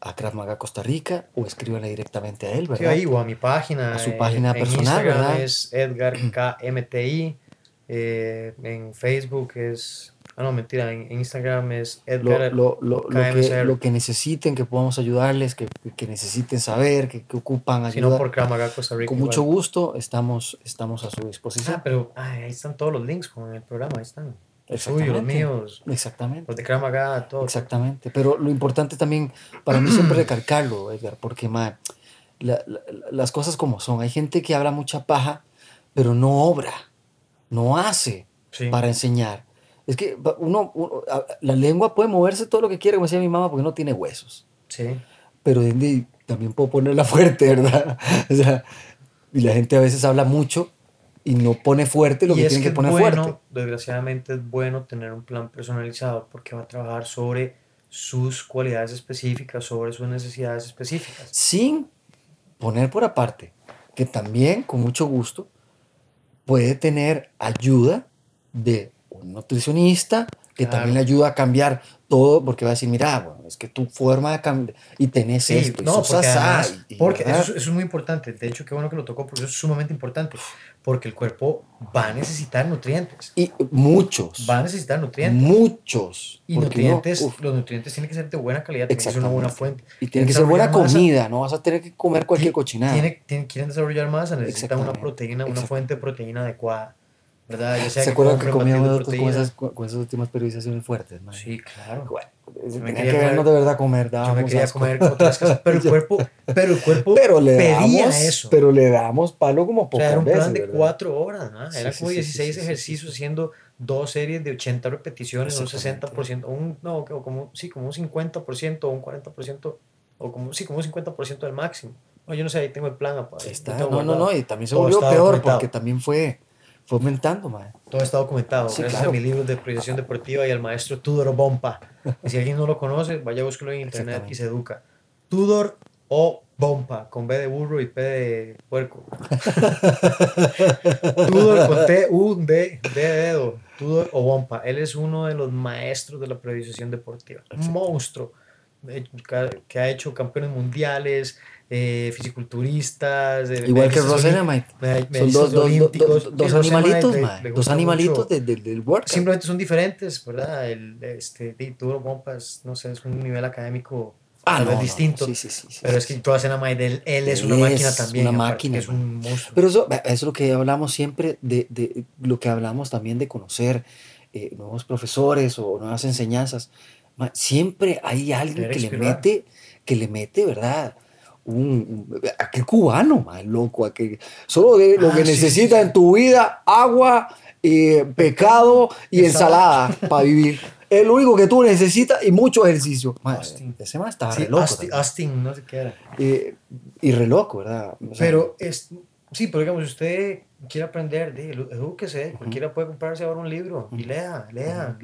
a Krav Maga Costa Rica o escríbanle directamente a él, ¿verdad? Sí, ahí o a mi página. A su página personal, Instagram es Edgar KMTI. Eh, en Facebook es. Ah, no, mentira, en, Instagram es Edgar. Lo, lo, lo, que, lo, que, necesiten, que podamos ayudarles, que, que necesiten saber, que, que ocupan ayuda. Si no, por Kramaga, Costa Rica. Con mucho gusto, estamos, estamos a su disposición. Ah, pero ahí están todos los links con el programa, ahí están. Suyos, los míos. Exactamente. Los de todo. Exactamente. Pero lo importante también, para mí siempre recalcarlo, Edgar, porque ma, las cosas como son. Hay gente que habla mucha paja, pero no obra no hace para enseñar. Es que uno, la lengua puede moverse todo lo que quiere, como decía mi mamá, porque no tiene huesos. Sí. Pero también puedo ponerla fuerte, ¿verdad? O sea, y la gente a veces habla mucho y no pone fuerte lo que tiene que, poner fuerte. Desgraciadamente es bueno tener un plan personalizado porque va a trabajar sobre sus cualidades específicas, sobre sus necesidades específicas. Sin poner por aparte que también, con mucho gusto, puede tener ayuda de nutricionista que también le ayuda a cambiar todo, porque va a decir, mira, bueno, es que tu forma de cambiar y tenés esto, no, porque, porque eso, es muy importante, de hecho, qué bueno que lo tocó, porque eso es sumamente importante, porque el cuerpo va a necesitar nutrientes. Y muchos. Va a necesitar nutrientes. Muchos. Y nutrientes, los nutrientes tienen que ser de buena calidad, tienen que ser una buena fuente. Y tiene que ser buena comida, no vas a tener que comer cualquier cochinada. Tiene, quieren desarrollar masa, necesitan una proteína, una fuente de proteína adecuada. ¿Verdad? ¿Se acuerdan que comíamos con esas, con esas últimas periodizaciones fuertes? ¿no? Sí, claro. Bueno, tenía que vernos de verdad comer. Yo me quería comer otras cosas, pero el cuerpo, pero el cuerpo pero le pedía damos, eso. Pero le damos palo como pocas o sea, era un plan veces, de cuatro horas, ¿no? Era como 16 ejercicios haciendo dos series de 80 repeticiones, un 60%, un, no, como, sí, como un 50% o un 40%, o como, sí, como un 50% del máximo. No, yo no sé, ahí tengo el plan. Ahí está. No, no, no, y también se volvió peor porque también fue fue aumentando, mae. Todo está documentado. Sí, gracias a mi libro de proyección deportiva y al maestro Tudor Bompa. Y si alguien no lo conoce, vaya a buscarlo en internet y se educa. Tudor o Bompa, con B de burro y P de puerco. Tudor con T, U, D, D de dedo. Tudor o Bompa. Él es uno de los maestros de la periodización deportiva. Un monstruo eh, que ha hecho campeones mundiales, eh, fisiculturistas. eh, Igual que medallistas Rosena, olí- Mike. me- Son dos, dos, dos, dos, animalitos, le Dos animalitos de- de- del workout. Simplemente son diferentes, ¿verdad? El, este, Bompa es, no sé, es un nivel académico Ah, no, vez no, distinto. Sí, sí, sí. Pero es que toda escena Mike, él, él es una máquina es también. una máquina, Es un monstruo. Pero eso, eso es lo que hablamos siempre de, de lo que hablamos también de conocer eh, nuevos profesores o nuevas enseñanzas. Siempre hay alguien que le mete, que le mete, ¿verdad? Un, un- aquel cubano, ma, loco, aquel, solo de lo Ah, que sí, necesita sí, en tu vida, agua, eh, pecado y ensalada para vivir. Es lo único que tú necesitas y mucho ejercicio. Ma, Austin. ese más está Sí, re loco. Austin. Austin, no sé qué era. Eh, y re loco, ¿verdad? O sea, Pero es, sí, pero digamos, si usted quiere aprender, de, edúquese, cualquiera puede comprarse ahora un libro y lea, lean,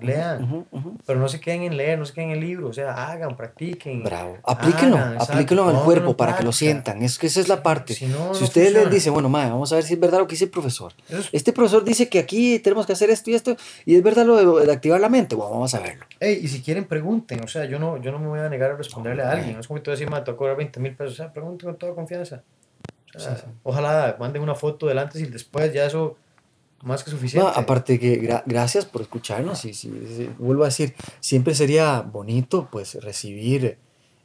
lean. ujú, ujú. Pero no se queden en leer, no se queden en el libro, o sea, hagan, practiquen. Bravo. Aplíquenlo, hagan, aplíquenlo pónganlo cuerpo para que lo sientan. Es que esa es la parte. Si no, si ustedes les dicen, bueno, madre, vamos a ver si es verdad lo que dice el profesor. Eso es- Este profesor dice que aquí tenemos que hacer esto y esto, y es verdad lo de, de activar la mente. Bueno, vamos a verlo. Ey, y si quieren, pregunten. O sea, yo no, yo no me voy a negar a responderle a alguien. No es como que te voy a decir, "Ma, te voy a cobrar 20 mil pesos. O sea, pregunten con toda confianza. O sea, Sí, sí. Ojalá manden una foto del antes y el después, ya eso más que No, suficiente. aparte que gra- gracias por escucharnos y, si- si- vuelvo a decir, siempre sería bonito pues recibir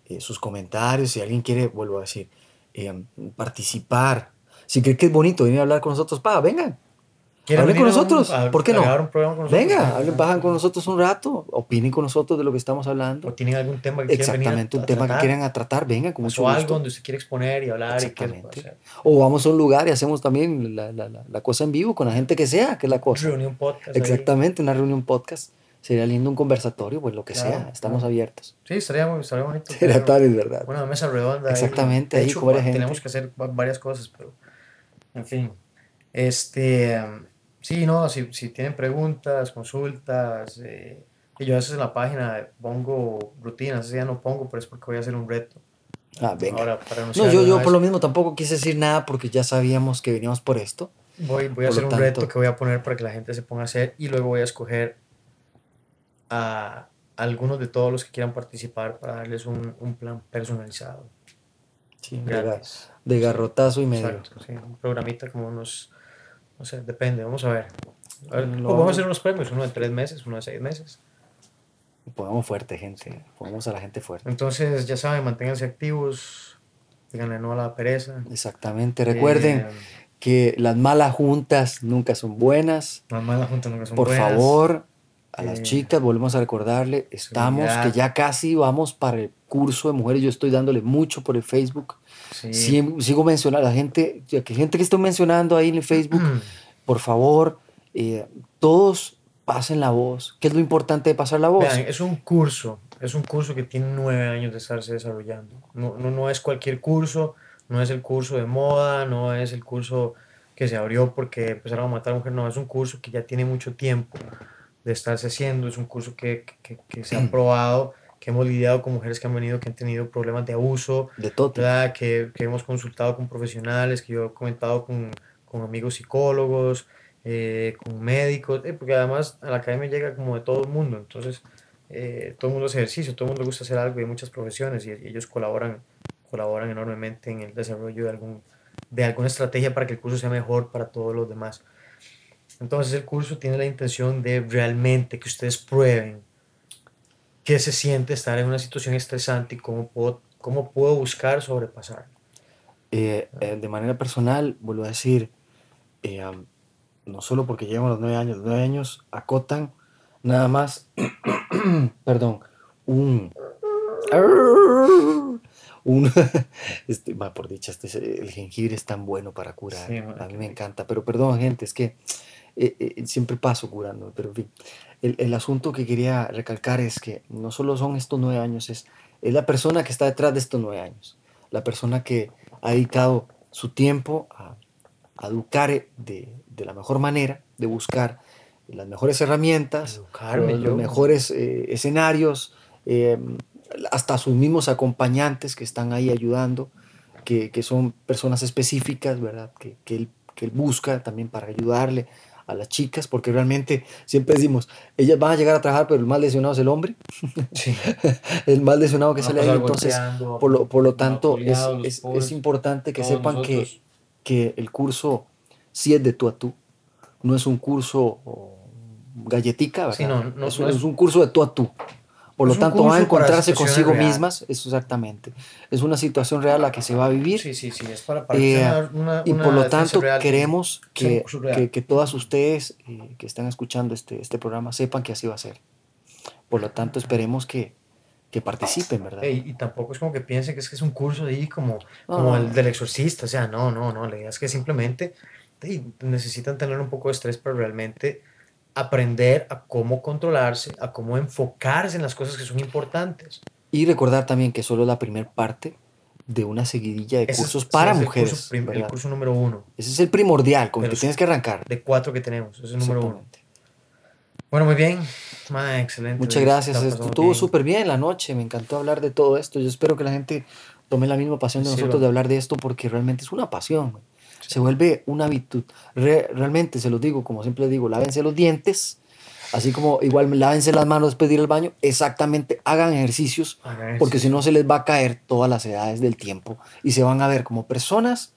eh, sus comentarios, si alguien quiere, vuelvo a decir, eh, participar. Si cree que es bonito venir a hablar con nosotros, pa, vengan. ¿Quieren Hablen con un- nosotros, a- ¿por qué no? un programa con nosotros? Venga, hablen, bajan con nosotros un rato, opinen con nosotros de lo que estamos hablando. O tienen algún tema que quieran venir a- Exactamente, un a tema que tratar, quieran a tratar, vengan con mucho o algo donde usted quiere exponer y hablar y qué Exactamente. o sea, O vamos a un lugar y hacemos también la, la- la- la cosa en vivo con la gente que sea, que es la cosa. reunión podcast. ahí. Exactamente, una reunión podcast. Sería lindo un conversatorio, pues lo que Claro, sea, estamos claro. abiertos. Sí, estaría, muy- estaría bonito. Sería tal, es verdad. Una mesa redonda. ahí. Exactamente, De ahí hecho, con varias va- gente. tenemos que hacer va- varias cosas, pero en fin. Este, sí, no, si, si tienen preguntas, consultas, eh, y yo a veces en la página pongo rutinas, ese ya no pongo, pero es porque voy a hacer un reto. Ah, venga. Ahora, para no, yo, yo por lo mismo tampoco quise decir nada porque ya sabíamos que veníamos por esto. voy, voy a por hacer un tanto- reto que voy a poner para que la gente se ponga a hacer y luego voy a escoger a algunos de todos los que quieran participar para darles un, un plan personalizado. Sí, de, de garrotazo y medio. Exacto, sí, un programita como unos, no sé, depende, vamos a ver. A ver, Lo o vamos a hacer unos premios, uno de tres meses, uno de seis meses. Pongamos fuerte, gente. Pongamos a la gente fuerte. Entonces, ya saben, manténganse activos, díganle no a la pereza. Exactamente. Recuerden Eh, que las malas juntas nunca son buenas. las malas juntas nunca son Por buenas. favor, a Eh, las chicas, volvemos a recordarle, estamos, que ya casi vamos para el curso de mujeres. Yo estoy dándole mucho por el Facebook. Sí. Sigo mencionando a la gente, que gente que estoy mencionando ahí en el Facebook, por favor, eh, todos pasen la voz. ¿Qué es lo importante de pasar la voz? Vean, es un curso, es un curso que tiene nueve años de estarse desarrollando. No, no, no es cualquier curso, no es el curso de moda, no es el curso que se abrió porque empezaron a matar a mujeres, no, es un curso que ya tiene mucho tiempo de estarse haciendo, es un curso que, que, que se ha probado, que hemos lidiado con mujeres que han venido, que han tenido problemas de abuso, de todo. Que, que hemos consultado con profesionales, que yo he comentado con, con amigos psicólogos, eh, con médicos, eh, porque además a la academia llega como de todo el mundo, entonces eh, todo el mundo hace ejercicio, todo el mundo le gusta hacer algo y hay muchas profesiones y, y ellos colaboran, colaboran enormemente en el desarrollo de, algún, de alguna estrategia para que el curso sea mejor para todos los demás. Entonces el curso tiene la intención de realmente que ustedes prueben qué se siente estar en una situación estresante y cómo puedo, cómo puedo buscar sobrepasar. Eh, eh, de manera personal, vuelvo a decir, eh, no solo porque llevan los nueve años, los nueve años acotan nada más, perdón, un... un este, por dicha, este, el jengibre es tan bueno para curar. Sí, a mí me encanta, pero perdón, gente, es que eh, eh, siempre paso curando, pero en fin. El, el asunto que quería recalcar es que no solo son estos nueve años, es, es la persona que está detrás de estos nueve años, la persona que ha dedicado su tiempo a, a educar de, de la mejor manera, de buscar las mejores herramientas, Educarme los, los mejores eh, escenarios, eh, hasta sus mismos acompañantes que están ahí ayudando, que, que son personas específicas, ¿verdad? Que, que, él, que él busca también para ayudarle a las chicas, porque realmente siempre decimos, ellas van a llegar a trabajar, pero el más lesionado es el hombre, Sí. el más lesionado que a sale ahí, entonces, por lo, por lo tanto, es, es, pobres, es importante que sepan que, nosotros. que el curso sí es de tú a tú, no es un curso oh, galletica. Sí, no, no- es, no un, es- es un curso de tú a tú. Por lo Es tanto, van a encontrarse consigo reales. mismas, eso exactamente. Es una situación real la que se va a vivir. Sí, sí, sí, es para, para Eh, una- una- y por lo tanto real. queremos que, real. que, que todas ustedes eh, que están escuchando este, este programa sepan que así va a ser. Por lo tanto esperemos que, que participen, ¿verdad? Ey, y tampoco es como que piensen que es que es un curso ahí como, No, como no. el del exorcista, o sea, no, no, no, la idea es que simplemente necesitan tener un poco de estrés para realmente aprender a cómo controlarse, a cómo enfocarse en las cosas que son importantes. Y recordar también que solo es la primera parte de una seguidilla de Ese es- cursos sí, para es el mujeres. curso el curso número uno, Ese es el primordial con el que es- tienes que arrancar. de cuatro que tenemos, ese es el número uno. Bueno, muy bien, excelente. Muchas Luis, gracias. estuvo súper bien la noche. Me encantó hablar de todo esto. Yo espero que la gente tome la misma pasión de Sí, nosotros lo- de hablar de esto porque realmente es una pasión. Se vuelve una virtud. Re- realmente, se los digo, como siempre les digo, lávense los dientes. Así como igual lávense las manos después de ir al baño. Exactamente, hagan ejercicios Hagan porque si no se les va a caer todas las edades del tiempo y se van a ver como personas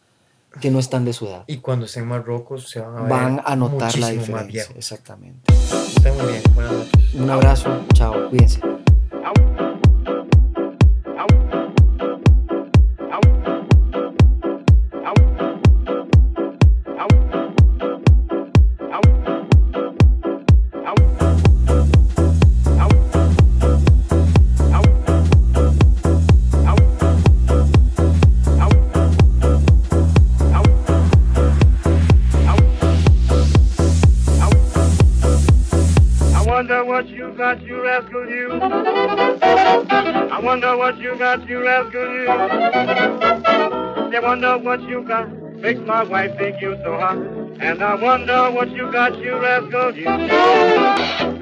que no están de su edad. Y cuando estén más rocos se van a ver Van a notar la más diferencia. Exactamente. Muy bien, buenas noches. Un abrazo. Chao. Cuídense. Got, you rascal, you. I wonder what you got, you rascal, you. I wonder what you got, makes my wife think you so hot. And I wonder what you got, you rascal, you.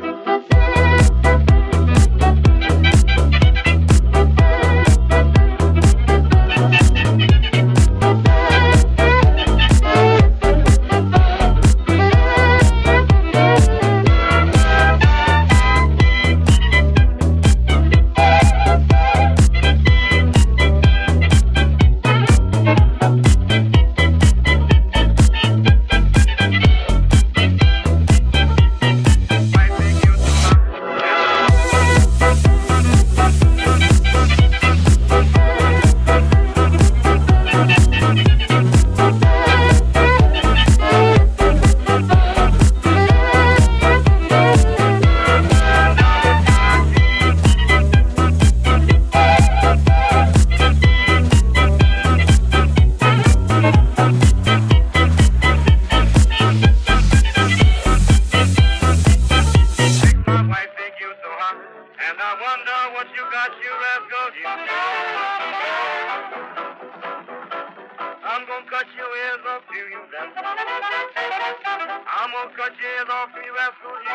I'ma cut your ears off you absolutely.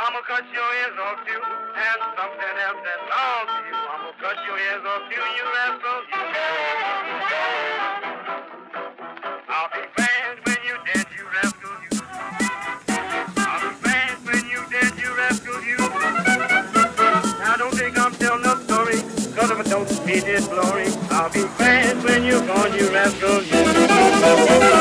I'ma cut your ears off you and something else that belongs to you. I'ma cut your ears off you, you. I'll be glad when you did, you rascal you. I'll be glad when you did, you rascal you. Now don't think I'm telling a story, if I don't, it is glory. I'll be glad when you're gone, you rascal you.